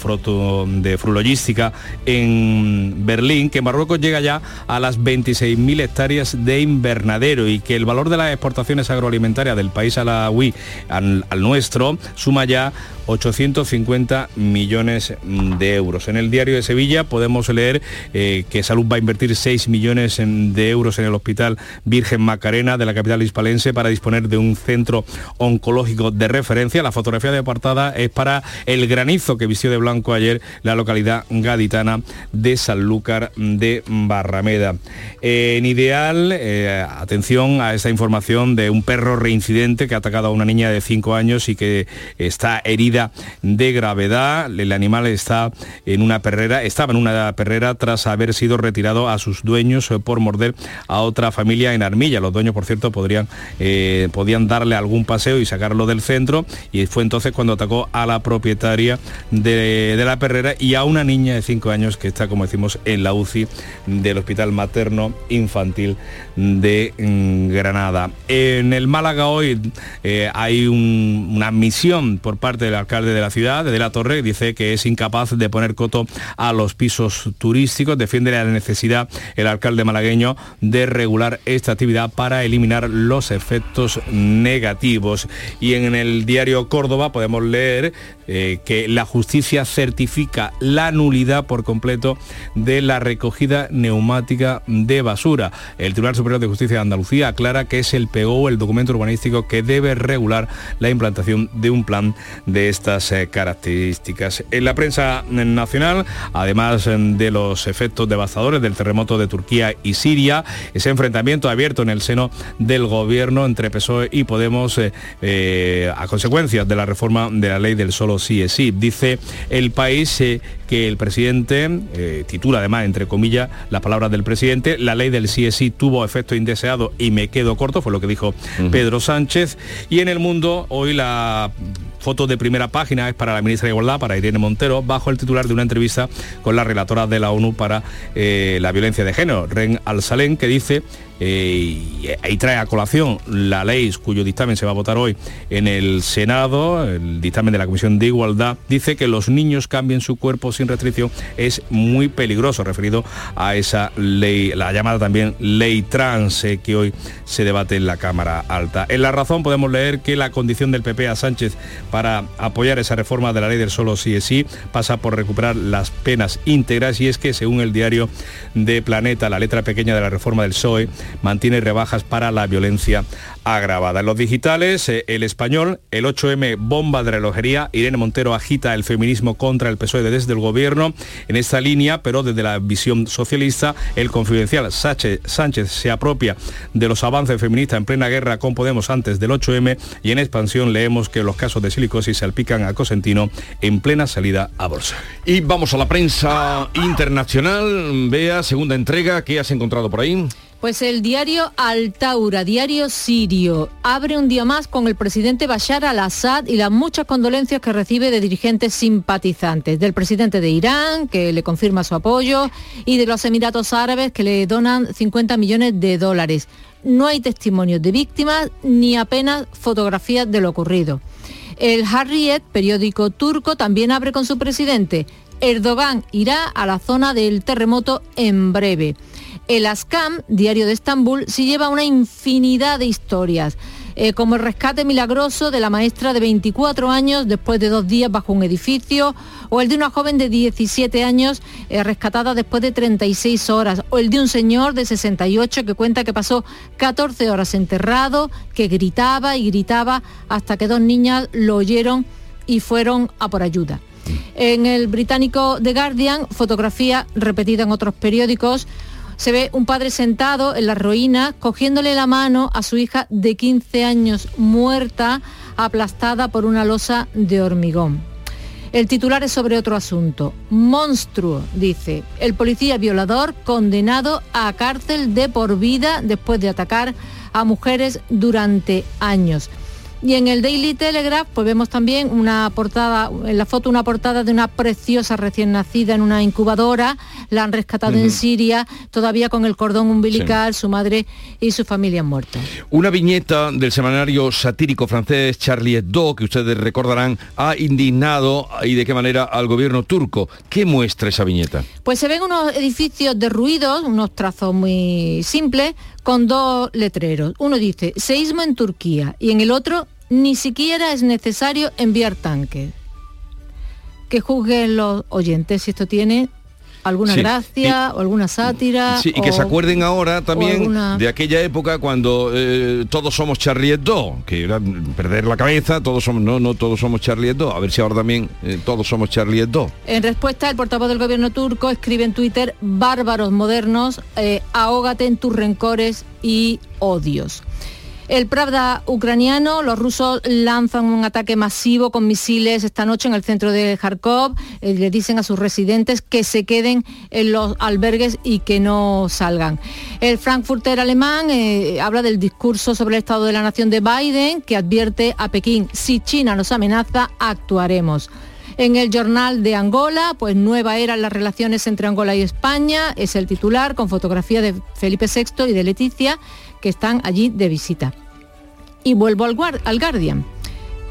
de frulogística en Berlín, que Marruecos llega ya a las 26.000 hectáreas de invernadero y que el valor de las exportaciones agroalimentarias del país a la UI al nuestro suma ya 850 millones de euros. En el diario de Sevilla podemos leer eh, que Salud va a invertir 6 millones de euros en el Hospital Virgen Macarena de la capital hispalense para disponer de un centro oncológico de referencia. La fotografía de portada es para el granizo que vistió de blanco ayer la localidad gaditana de Sanlúcar de Barrameda. en ideal, eh, atención a esta información de un perro reincidente que ha atacado a una niña de 5 años y que está herida de gravedad. El animal está en una perrera, estaba en una perrera tras haber sido retirado a sus dueños eh, por morder a otra familia en Armilla. Los dueños, por cierto, podrían, eh, podían darle algún paseo y sacarlo del centro y fue entonces cuando atacó a la propietaria de, la perrera y a una niña de 5 años que está, como decimos, en la UCI del Hospital Materno Infantil de mm, Granada. En el Málaga hoy eh, hay una misión por parte del alcalde de la ciudad, de la Torre, dice que es incapaz de poner coto a los pisos turísticos. Defiende la necesidad el alcalde malagueño de regular esta actividad para eliminar los efectos negativos. Y en el diario Córdoba podemos leer eh, que la justicia certifica la nulidad por completo de la recogida neumática de basura. El Tribunal Superior de Justicia de Andalucía aclara que es el PO, el documento urbanístico, que debe regular la implantación de un plan de estas eh, características. En la prensa nacional, además eh, de los efectos devastadores del terremoto de Turquía y Siria, ese enfrentamiento abierto en el seno del gobierno entre PSOE y Podemos a consecuencias de la reforma de la ley del solo sí es sí. Dice el país eh, que el presidente, eh, titula además entre comillas las palabras del presidente, la ley del sí es sí tuvo efecto indeseado y me quedo corto, fue lo que dijo Pedro Sánchez. Y en el mundo hoy la foto de primera página es para la ministra de Igualdad, para Irene Montero, bajo el titular de una entrevista con la relatora de la ONU para eh, la violencia de género, Ren Al-Salem, que dice eh, y ahí trae a colación la ley cuyo dictamen se va a votar hoy en el Senado, el dictamen de la Comisión de Igualdad, dice que los niños cambien su cuerpo sin restricción es muy peligroso, referido a esa ley, la llamada también ley trans eh, que hoy se debate en la Cámara Alta. En la razón podemos leer que la condición del PP a Sánchez para apoyar esa reforma de la ley del solo sí es sí pasa por recuperar las penas íntegras y es que según el diario de Planeta, la letra pequeña de la reforma del PSOE mantiene rebajas para la violencia agravada. En los digitales, eh, el español, el 8M bomba de relojería, Irene Montero agita el feminismo contra el PSOE desde el gobierno en esta línea, pero desde la visión socialista, el confidencial Sánchez, Sánchez se apropia de los avances feministas en plena guerra con Podemos antes del 8M y en expansión leemos que los casos de silicosis salpican a Cosentino en plena salida a bolsa. Y vamos a la prensa internacional. Vea, segunda entrega, ¿qué has encontrado por ahí? Pues el diario Altaura, diario sirio, abre un día más con el presidente Bashar al-Assad y las muchas condolencias que recibe de dirigentes simpatizantes, del presidente de Irán, que le confirma su apoyo, y de los Emiratos Árabes, que le donan 50 millones de dólares. No hay testimonios de víctimas ni apenas fotografías de lo ocurrido. El Harriet, periódico turco, también abre con su presidente. Erdogan irá a la zona del terremoto en breve. El Askam, diario de Estambul, se lleva una infinidad de historias. eh, como el rescate milagroso de la maestra de 24 años después de dos días bajo un edificio, o el de una joven de 17 años eh, rescatada después de 36 horas, o el de un señor de 68 que cuenta que pasó 14 horas enterrado, que gritaba y gritaba hasta que dos niñas lo oyeron y fueron a por ayuda. En el británico The Guardian, fotografía repetida en otros periódicos, se ve un padre sentado en las ruinas cogiéndole la mano a su hija de 15 años muerta, aplastada por una losa de hormigón. El titular es sobre otro asunto. Monstruo, dice. El policía violador condenado a cárcel de por vida después de atacar a mujeres durante años. Y en el Daily Telegraph pues vemos también una portada, en la foto una portada de una preciosa recién nacida en una incubadora, la han rescatado en. Siria, todavía con el cordón umbilical, su madre y su familia han muerto. Una viñeta del semanario satírico francés Charlie Hebdo, que ustedes recordarán, ha indignado y de qué manera al gobierno turco. ¿Qué muestra esa viñeta? Pues se ven unos edificios derruidos, unos trazos muy simples, con dos letreros. Uno dice, seísmo en Turquía, y en el otro, ni siquiera es necesario enviar tanques. Que juzguen los oyentes si esto tiene alguna Sí. gracia o alguna sátira. Sí, y que o- se acuerden ahora también alguna- de aquella época cuando eh, todos somos Charlie Hebdo, que era perder la cabeza, todos somos, no, no todos somos Charlie Hebdo, a ver si ahora también eh, todos somos Charlie Hebdo. En respuesta, el portavoz del gobierno turco escribe en Twitter, bárbaros modernos, eh, ahógate en tus rencores y odios. El Pravda ucraniano, los rusos lanzan un ataque masivo con misiles esta noche en el centro de Kharkov. Eh, le dicen a sus residentes que se queden en los albergues y que no salgan. El Frankfurter alemán eh, habla del discurso sobre el estado de la nación de Biden, que advierte a Pekín, si China nos amenaza, actuaremos. En el jornal de Angola, pues nueva era en las relaciones entre Angola y España, es el titular con fotografía de Felipe VI y de Leticia, que están allí de visita. Y vuelvo al, Guar- al Guardian,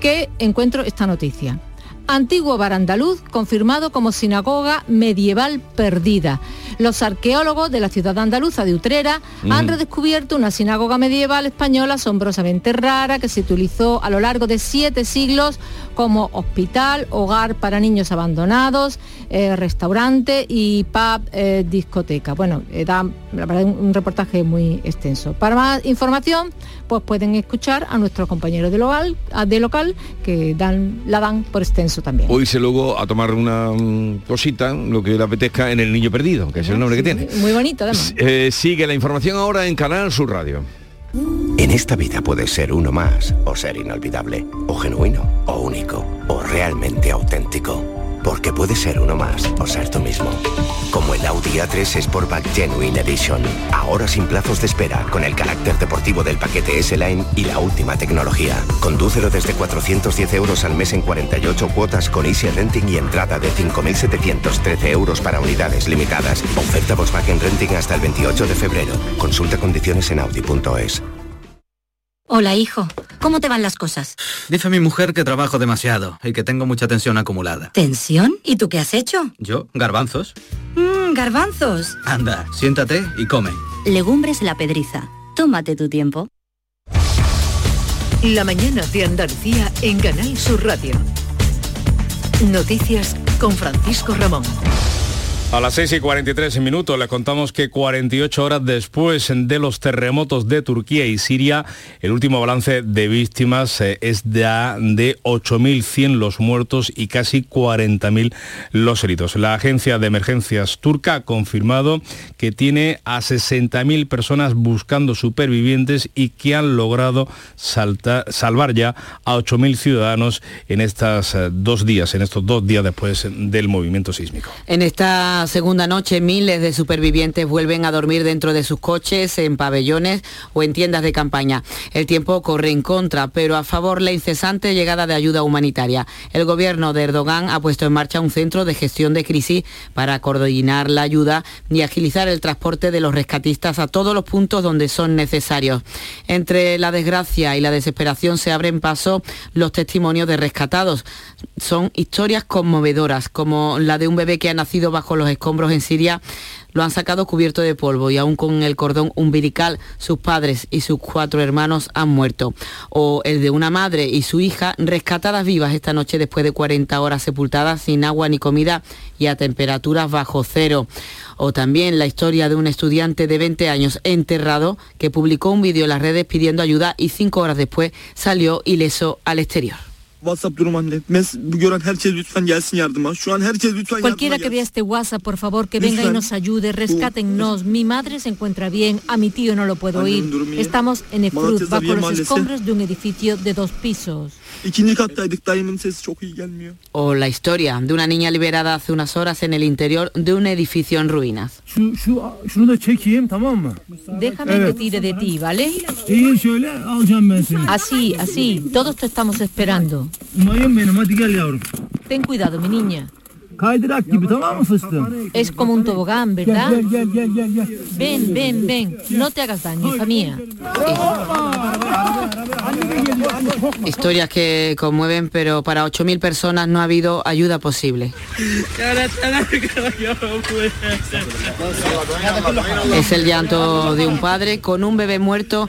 que encuentro esta noticia. Antiguo bar andaluz confirmado como sinagoga medieval perdida. Los arqueólogos de la ciudad andaluza de Utrera han Mm. redescubierto una sinagoga medieval española asombrosamente rara que se utilizó a lo largo de siete siglos como hospital, hogar para niños abandonados, eh, restaurante y pub eh, discoteca. Bueno, eh, da la verdad, un, reportaje muy extenso. Para más información, pues pueden escuchar a nuestros compañeros de local, de local que dan, la dan por extenso también. O irse luego a tomar una mm, cosita, lo que le apetezca, en El Niño Perdido, que es el nombre que tiene. Muy bonito además. Sigue la información ahora en Canal Sur Radio. En esta vida puedes ser uno más o ser inolvidable, o genuino, o único, o realmente auténtico. Porque puedes ser uno más o ser tú mismo. Como el Audi A3 Sportback Genuine Edition. Ahora sin plazos de espera, con el carácter deportivo del paquete S-Line y la última tecnología. Condúcelo desde 410 euros al mes en 48 cuotas con Easy Renting y entrada de 5.713 euros para unidades limitadas. Oferta Volkswagen Renting hasta el 28 de febrero. Consulta condiciones en audi.es. Hola, hijo. ¿Cómo te van las cosas? Dice mi mujer que trabajo demasiado y que tengo mucha tensión acumulada. ¿Tensión? ¿Y tú qué has hecho? ¿Yo? ¿Garbanzos? Mmm, garbanzos. Anda, siéntate y come. Legumbres la pedriza. Tómate tu tiempo. La mañana de Andalucía en Canal Sur Radio. Noticias con Francisco Ramón. A las 6 y 43 minutos le contamos que 48 horas después de los terremotos de Turquía y Siria, el último balance de víctimas eh, es de, de 8.100 los muertos y casi 40.000 los heridos. La agencia de emergencias turca ha confirmado que tiene a 60.000 personas buscando supervivientes y que han logrado salvar ya a 8.000 ciudadanos en estos eh, dos días, en estos dos días después del movimiento sísmico. En esta segunda noche miles de supervivientes vuelven a dormir dentro de sus coches, en pabellones o en tiendas de campaña. El tiempo corre en contra, pero a favor la incesante llegada de ayuda humanitaria. El gobierno de Erdogan ha puesto en marcha un centro de gestión de crisis para coordinar la ayuda y agilizar el transporte de los rescatistas a todos los puntos donde son necesarios. Entre la desgracia y la desesperación se abren paso los testimonios de rescatados. Son historias conmovedoras, como la de un bebé que ha nacido bajo los escombros en Siria lo han sacado cubierto de polvo y aún con el cordón umbilical sus padres y sus cuatro hermanos han muerto. O el de una madre y su hija rescatadas vivas esta noche después de 40 horas sepultadas sin agua ni comida y a temperaturas bajo cero. O también la historia de un estudiante de 20 años enterrado que publicó un vídeo en las redes pidiendo ayuda y cinco horas después salió ileso al exterior. Cualquiera que vea este WhatsApp, por favor, que venga y nos ayude, rescátennos. Mi madre se encuentra bien, a mi tío no lo puedo oír. Estamos en Efrut, bajo los escombros de un edificio de dos pisos. O la historia de una niña liberada hace unas horas en el interior de un edificio en ruinas. Déjame que tire de ti, ¿vale? Así, así, todos te estamos esperando. Ten cuidado, mi niña. Es como un tobogán, ¿verdad? Ven, ven, ven. No te hagas daño, hija mía. Historias que conmueven, pero para 8.000 personas no ha habido ayuda posible. Es el llanto de un padre con un bebé muerto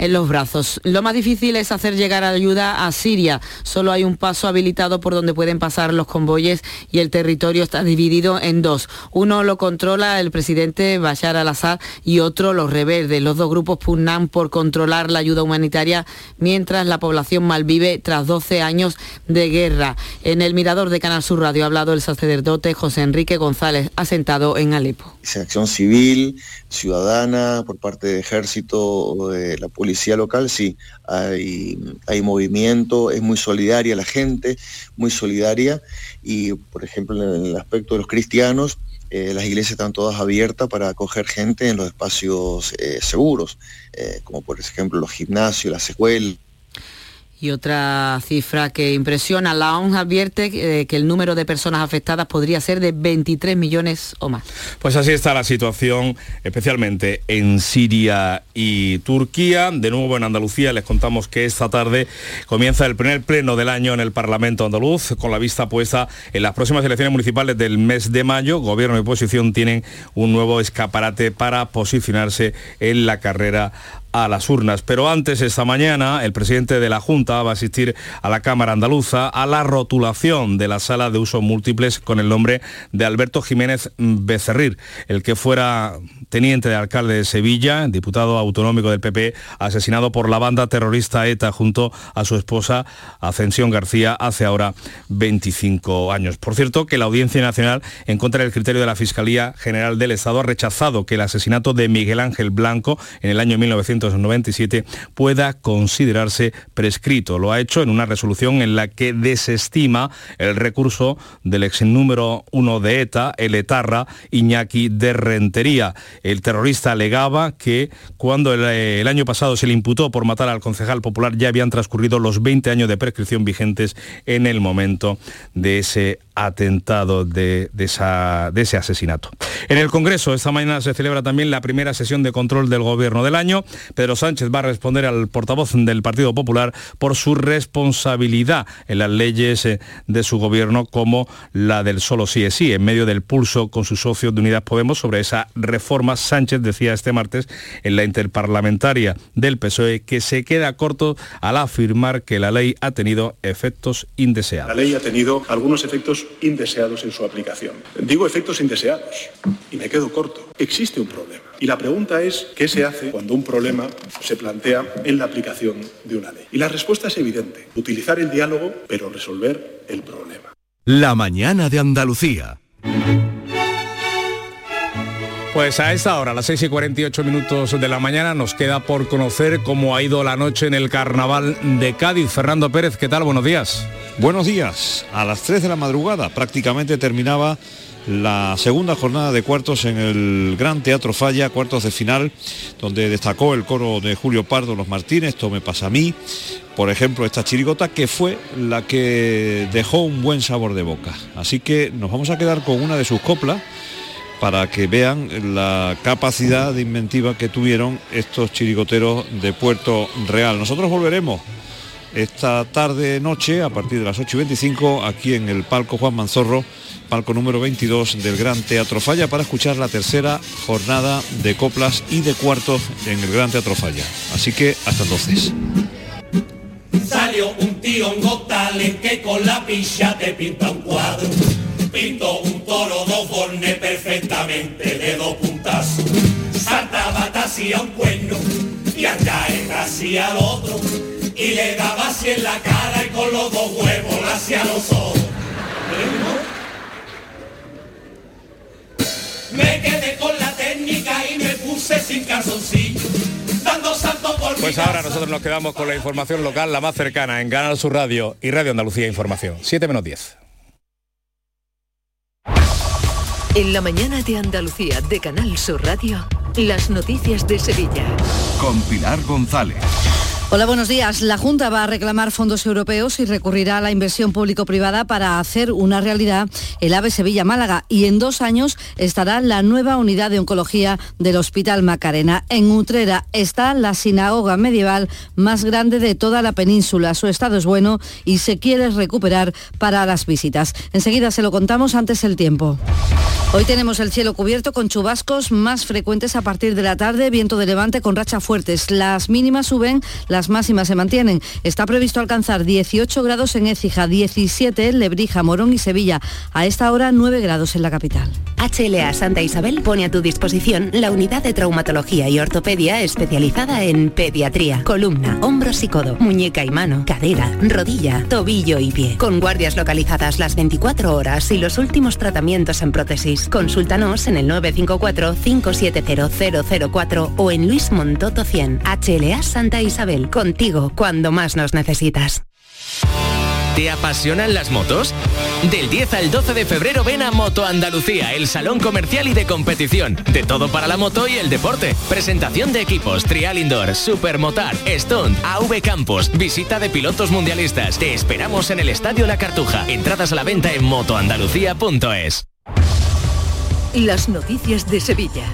en los brazos. Lo más difícil es hacer llegar ayuda a Siria. Solo hay un paso habilitado por donde pueden pasar los convoyes y el territorio está dividido en dos. Uno lo controla el presidente Bashar al-Assad y otro los rebeldes. Los dos grupos pugnan por controlar la ayuda humanitaria mientras la población malvive tras 12 años de guerra. En el mirador de Canal Sur Radio ha hablado el sacerdote José Enrique González, asentado en Alepo. Acción civil, ciudadana, por parte del ejército de la policía local, sí, hay, hay movimiento, es muy solidaria la gente, muy solidaria y, por ejemplo, en el aspecto de los cristianos, eh, las iglesias están todas abiertas para acoger gente en los espacios eh, seguros, eh, como por ejemplo los gimnasios, las escuelas. Y otra cifra que impresiona, la ONG advierte que el número de personas afectadas podría ser de 23 millones o más. Pues así está la situación, especialmente en Siria y Turquía. De nuevo en Andalucía les contamos que esta tarde comienza el primer pleno del año en el Parlamento andaluz, con la vista puesta en las próximas elecciones municipales del mes de mayo. Gobierno y oposición tienen un nuevo escaparate para posicionarse en la carrera a las urnas. Pero antes, esta mañana, el presidente de la Junta va a asistir a la Cámara Andaluza a la rotulación de la sala de uso múltiples con el nombre de Alberto Jiménez Becerril, el que fuera teniente de alcalde de Sevilla, diputado autonómico del PP, asesinado por la banda terrorista ETA junto a su esposa Ascensión García hace ahora 25 años. Por cierto, que la Audiencia Nacional, en contra del criterio de la Fiscalía General del Estado, ha rechazado que el asesinato de Miguel Ángel Blanco en el año 1997 pueda considerarse prescrito. Lo ha hecho en una resolución en la que desestima el recurso del ex número uno de ETA, el etarra Iñaki de Rentería. El terrorista alegaba que cuando el, año pasado se le imputó por matar al concejal popular ya habían transcurrido los 20 años de prescripción vigentes en el momento de ese atentado de, ese asesinato. En el Congreso esta mañana se celebra también la primera sesión de control del Gobierno del año. Pedro Sánchez va a responder al portavoz del Partido Popular por su responsabilidad en las leyes eh, de su gobierno como la del solo sí es sí, en medio del pulso con sus socios de Unidas Podemos sobre esa reforma. Sánchez decía este martes en la interparlamentaria del PSOE que se queda corto al afirmar que la ley ha tenido efectos indeseados. La ley ha tenido algunos efectos indeseados en su aplicación. Digo efectos indeseados y me quedo corto. Existe un problema. Y la pregunta es, ¿qué se hace cuando un problema se plantea en la aplicación de una ley? Y la respuesta es evidente. Utilizar el diálogo, pero resolver el problema. La mañana de Andalucía. Pues a esta hora, a las 6 y 48 minutos de la mañana, nos queda por conocer cómo ha ido la noche en el carnaval de Cádiz. Fernando Pérez, ¿qué tal? Buenos días. Buenos días. A las 3 de la madrugada prácticamente terminaba la segunda jornada de cuartos en el Gran Teatro Falla, cuartos de final, donde destacó el coro de Julio Pardo Los Martínez, Tome pasa a mí, por ejemplo, esta chirigota que fue la que dejó un buen sabor de boca. Así que nos vamos a quedar con una de sus coplas para que vean la capacidad de inventiva que tuvieron estos chirigoteros de Puerto Real. Nosotros volveremos esta tarde noche a partir de las 8 y 25 aquí en el palco Juan Manzorro, palco número 22 del Gran Teatro Falla para escuchar la tercera jornada de coplas y de cuartos en el Gran Teatro Falla. Así que hasta entonces. Pinto un toro dos bornes perfectamente de dos puntazos. Saltaba casi a un cuerno y allá casi al otro. Y le daba así en la cara y con los dos huevos hacia los ojos. Me quedé con la técnica y me puse sin calzoncillo. Dando salto por Pues ahora nosotros nos quedamos con la información local, la más cercana, en Canal Sur Radio y Radio Andalucía Información. 7 menos 10. En la mañana de Andalucía de Canal Sur Radio, las noticias de Sevilla. Con Pilar González. Hola, buenos días. La Junta va a reclamar fondos europeos y recurrirá a la inversión público-privada para hacer una realidad el AVE Sevilla-Málaga y en dos años estará la nueva unidad de oncología del Hospital Macarena. En Utrera está la sinagoga medieval más grande de toda la península. Su estado es bueno y se quiere recuperar para las visitas. Enseguida se lo contamos antes el tiempo. Hoy tenemos el cielo cubierto con chubascos más frecuentes a partir de la tarde, viento de levante con rachas fuertes. Las mínimas suben, las máximas se mantienen. Está previsto alcanzar 18 grados en Écija, 17 en Lebrija, Morón y Sevilla. A esta hora 9 grados en la capital. HLA Santa Isabel pone a tu disposición la unidad de traumatología y ortopedia especializada en pediatría, columna, hombros y codo, muñeca y mano, cadera, rodilla, tobillo y pie. Con guardias localizadas las 24 horas y los últimos tratamientos en prótesis. Consúltanos en el 954 570 004 o en Luis Montoto 100. HLA Santa Isabel contigo cuando más nos necesitas. ¿Te apasionan las motos? Del 10 al 12 de febrero ven a Moto Andalucía, el salón comercial y de competición. De todo para la moto y el deporte. Presentación de equipos, trial indoor, supermotar, stunt, AV Campos, visita de pilotos mundialistas. Te esperamos en el Estadio La Cartuja. Entradas a la venta en motoandalucía.es. Las noticias de Sevilla.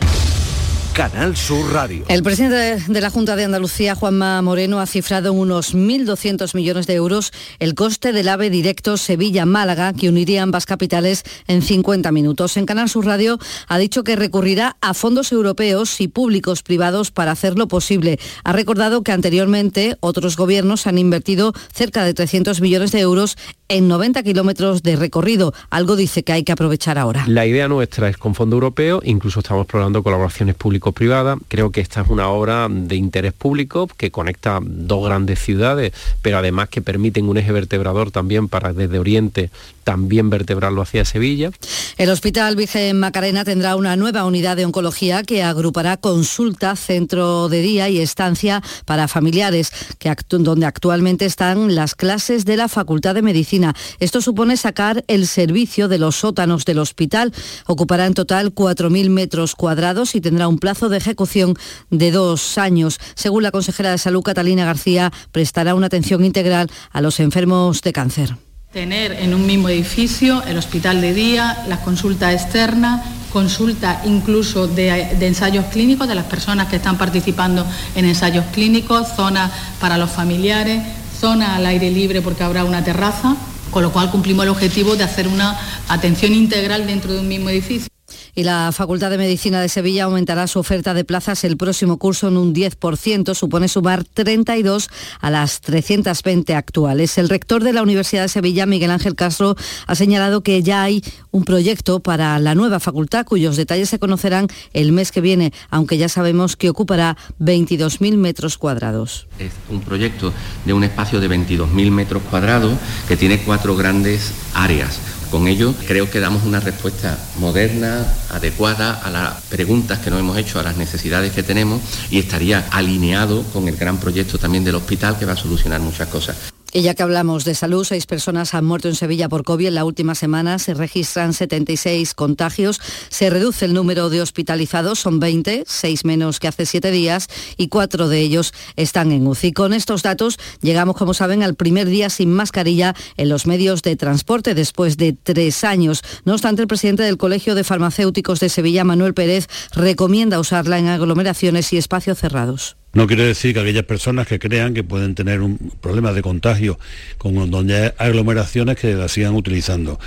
Canal Sur Radio. El presidente de la Junta de Andalucía, Juanma Moreno, ha cifrado en unos 1.200 millones de euros el coste del AVE directo Sevilla-Málaga, que uniría ambas capitales en 50 minutos. En Canal Sur Radio ha dicho que recurrirá a fondos europeos y públicos privados para hacerlo posible. Ha recordado que anteriormente otros gobiernos han invertido cerca de 300 millones de euros en 90 kilómetros de recorrido. Algo dice que hay que aprovechar ahora. La idea nuestra es con fondo europeo, incluso estamos explorando colaboraciones público-privadas. Creo que esta es una obra de interés público que conecta dos grandes ciudades, pero además que permiten un eje vertebrador también para desde Oriente también vertebrarlo hacia Sevilla. El Hospital Virgen Macarena tendrá una nueva unidad de oncología que agrupará consulta, centro de día y estancia para familiares, que donde actualmente están las clases de la Facultad de Medicina. Esto supone sacar el servicio de los sótanos del hospital. Ocupará en total 4.000 metros cuadrados y tendrá un plazo de ejecución de dos años. Según la consejera de Salud, Catalina García, prestará una atención integral a los enfermos de cáncer tener en un mismo edificio el hospital de día, la consulta externa, consulta incluso de, de, ensayos clínicos de las personas que están participando en ensayos clínicos, zona para los familiares, zona al aire libre porque habrá una terraza, con lo cual cumplimos el objetivo de hacer una atención integral dentro de un mismo edificio. Y la Facultad de Medicina de Sevilla aumentará su oferta de plazas el próximo curso en un 10%, supone sumar 32 a las 320 actuales. El rector de la Universidad de Sevilla, Miguel Ángel Castro, ha señalado que ya hay un proyecto para la nueva facultad cuyos detalles se conocerán el mes que viene, aunque ya sabemos que ocupará 22.000 metros cuadrados. Es un proyecto de un espacio de 22.000 metros cuadrados que tiene cuatro grandes áreas con ello creo que damos una respuesta moderna, adecuada a las preguntas que nos hemos hecho, a las necesidades que tenemos y estaría alineado con el gran proyecto también del hospital que va a solucionar muchas cosas. Y ya que hablamos de salud, seis personas han muerto en Sevilla por COVID en la última semana. Se registran 76 contagios. Se reduce el número de hospitalizados, son 20, seis menos que hace siete días, y cuatro de ellos están en UCI. Con estos datos llegamos, como saben, al primer día sin mascarilla en los medios de transporte después de tres años. No obstante, el presidente del Colegio de Farmacéuticos de Sevilla, Manuel Pérez, recomienda usarla en aglomeraciones y espacios cerrados. No quiere decir que aquellas personas que crean que pueden tener un problema de contagio con donde hay aglomeraciones que la sigan utilizando.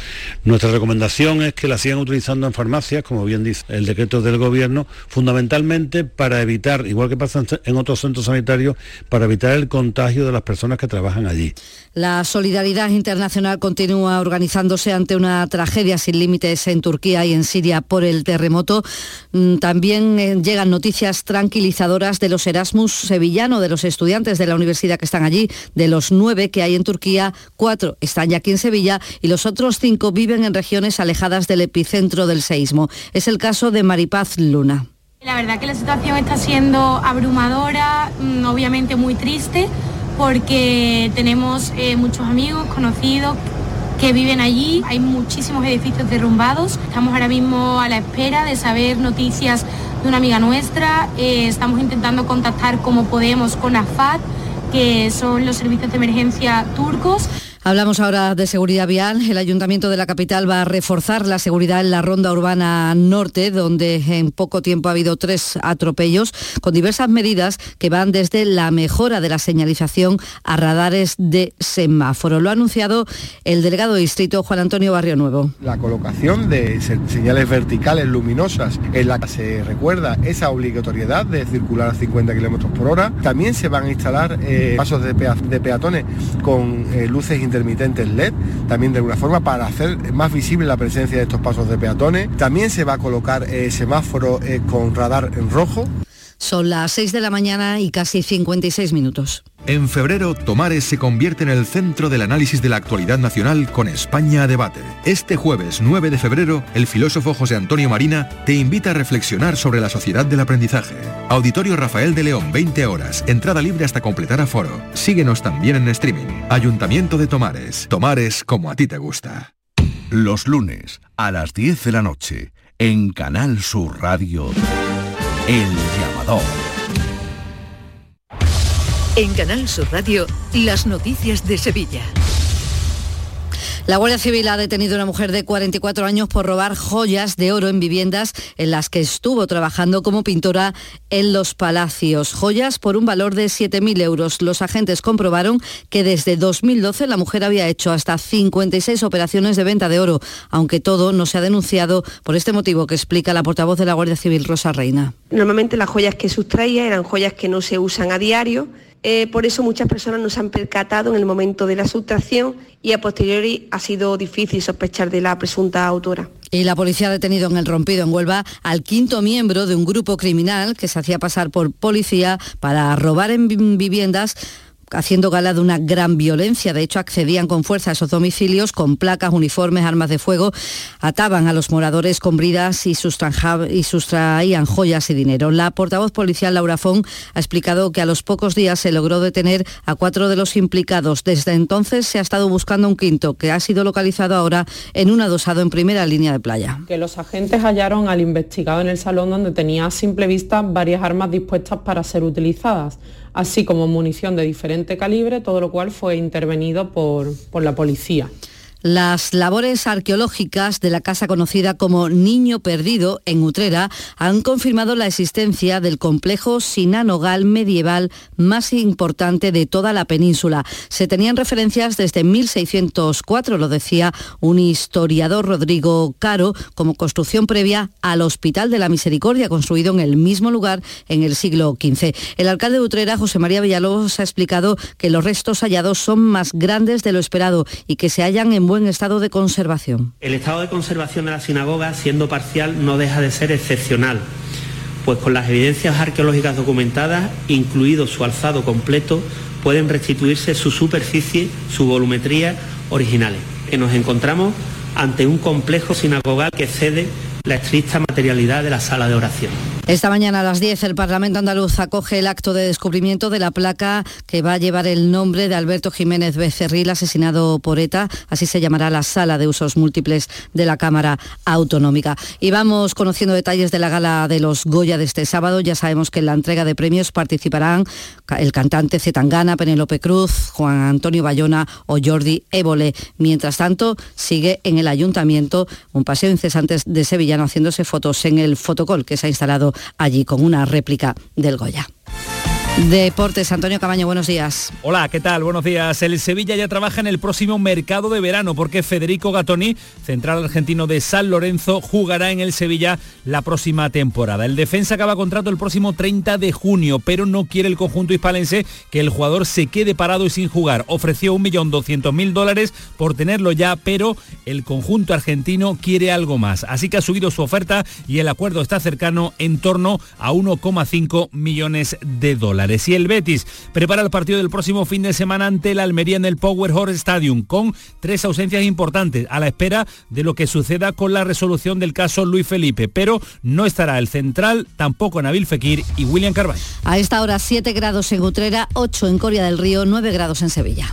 Nuestra recomendación es que la sigan utilizando en farmacias, como bien dice el decreto del gobierno, fundamentalmente para evitar, igual que pasa en otros centros sanitarios, para evitar el contagio de las personas que trabajan allí. La solidaridad internacional continúa organizándose ante una tragedia sin límites en Turquía y en Siria por el terremoto. Mm, también eh, llegan noticias tranquilizadoras de los Erasmus sevillano de los estudiantes de la universidad que están allí. De los nueve que hay en Turquía, cuatro están ya aquí en Sevilla y los otros cinco viven en regiones alejadas del epicentro del seísmo. Es el caso de Maripaz Luna. La verdad que la situación está siendo abrumadora, mm, obviamente muy triste, porque tenemos eh, muchos amigos, conocidos que viven allí. Hay muchísimos edificios derrumbados. Estamos ahora mismo a la espera de saber noticias de una amiga nuestra. Eh, estamos intentando contactar como podemos con AFAD, que son los servicios de emergencia turcos. Hablamos ahora de seguridad vial. El Ayuntamiento de la capital va a reforzar la seguridad en la ronda urbana norte, donde en poco tiempo ha habido tres atropellos, con diversas medidas que van desde la mejora de la señalización a radares de semáforo. Lo ha anunciado el delegado de distrito Juan Antonio Barrio Nuevo. La colocación de señales verticales luminosas en la que se recuerda esa obligatoriedad de circular a 50 km por hora. También se van a instalar eh, pasos de, peatones con eh, luces intermitentes LED, también de alguna forma para hacer más visible la presencia de estos pasos de peatones. También se va a colocar eh, semáforo eh, con radar en rojo. Son las 6 de la mañana y casi 56 minutos. En febrero, Tomares se convierte en el centro del análisis de la actualidad nacional con España a debate. Este jueves 9 de febrero, el filósofo José Antonio Marina te invita a reflexionar sobre la sociedad del aprendizaje. Auditorio Rafael de León, 20 horas, entrada libre hasta completar aforo. Síguenos también en streaming. Ayuntamiento de Tomares. Tomares como a ti te gusta. Los lunes a las 10 de la noche, en Canal Sur Radio, El Llamador. En Canal Sur Radio, las noticias de Sevilla. La Guardia Civil ha detenido a una mujer de 44 años por robar joyas de oro en viviendas en las que estuvo trabajando como pintora en los palacios. Joyas por un valor de 7.000 euros. Los agentes comprobaron que desde 2012 la mujer había hecho hasta 56 operaciones de venta de oro, aunque todo no se ha denunciado por este motivo que explica la portavoz de la Guardia Civil, Rosa Reina. Normalmente las joyas que sustraía eran joyas que no se usan a diario eh, por eso muchas personas no se han percatado en el momento de la sustracción y a posteriori ha sido difícil sospechar de la presunta autora. Y la policía ha detenido en el rompido en Huelva al quinto miembro de un grupo criminal que se hacía pasar por policía para robar en viviendas haciendo gala de una gran violencia. De hecho, accedían con fuerza a esos domicilios con placas, uniformes, armas de fuego, ataban a los moradores con bridas y, y sustraían joyas y dinero. La portavoz policial Laura Fong ha explicado que a los pocos días se logró detener a cuatro de los implicados. Desde entonces se ha estado buscando un quinto que ha sido localizado ahora en un adosado en primera línea de playa. Que los agentes hallaron al investigado en el salón donde tenía a simple vista varias armas dispuestas para ser utilizadas así como munición de diferente calibre, todo lo cual fue intervenido por, por la policía. Las labores arqueológicas de la casa conocida como Niño Perdido en Utrera han confirmado la existencia del complejo sinanogal medieval más importante de toda la península. Se tenían referencias desde 1604, lo decía un historiador Rodrigo Caro, como construcción previa al Hospital de la Misericordia, construido en el mismo lugar en el siglo XV. El alcalde de Utrera, José María Villalobos, ha explicado que los restos hallados son más grandes de lo esperado y que se hallan en buen estado de conservación. El estado de conservación de la sinagoga, siendo parcial, no deja de ser excepcional, pues con las evidencias arqueológicas documentadas, incluido su alzado completo, pueden restituirse su superficie, su volumetría originales. Que nos encontramos ante un complejo sinagogal que cede la estricta materialidad de la sala de oración. Esta mañana a las 10 el Parlamento andaluz acoge el acto de descubrimiento de la placa que va a llevar el nombre de Alberto Jiménez Becerril, asesinado por ETA. Así se llamará la sala de usos múltiples de la Cámara Autonómica. Y vamos conociendo detalles de la gala de los Goya de este sábado. Ya sabemos que en la entrega de premios participarán el cantante Zetangana, Penélope Cruz, Juan Antonio Bayona o Jordi Évole. Mientras tanto, sigue en el ayuntamiento un paseo incesante de Sevillano haciéndose fotos en el fotocol que se ha instalado allí con una réplica del Goya. Deportes, Antonio Cabaño, buenos días. Hola, ¿qué tal? Buenos días. El Sevilla ya trabaja en el próximo mercado de verano porque Federico Gatoni, central argentino de San Lorenzo, jugará en el Sevilla la próxima temporada. El defensa acaba contrato el próximo 30 de junio, pero no quiere el conjunto hispalense que el jugador se quede parado y sin jugar. Ofreció 1.200.000 dólares por tenerlo ya, pero el conjunto argentino quiere algo más. Así que ha subido su oferta y el acuerdo está cercano en torno a 1,5 millones de dólares. Y el Betis prepara el partido del próximo fin de semana ante el Almería en el Power Horse Stadium con tres ausencias importantes a la espera de lo que suceda con la resolución del caso Luis Felipe. Pero no estará el central, tampoco Nabil Fekir y William Carvalho. A esta hora 7 grados en Utrera, 8 en Coria del Río, 9 grados en Sevilla.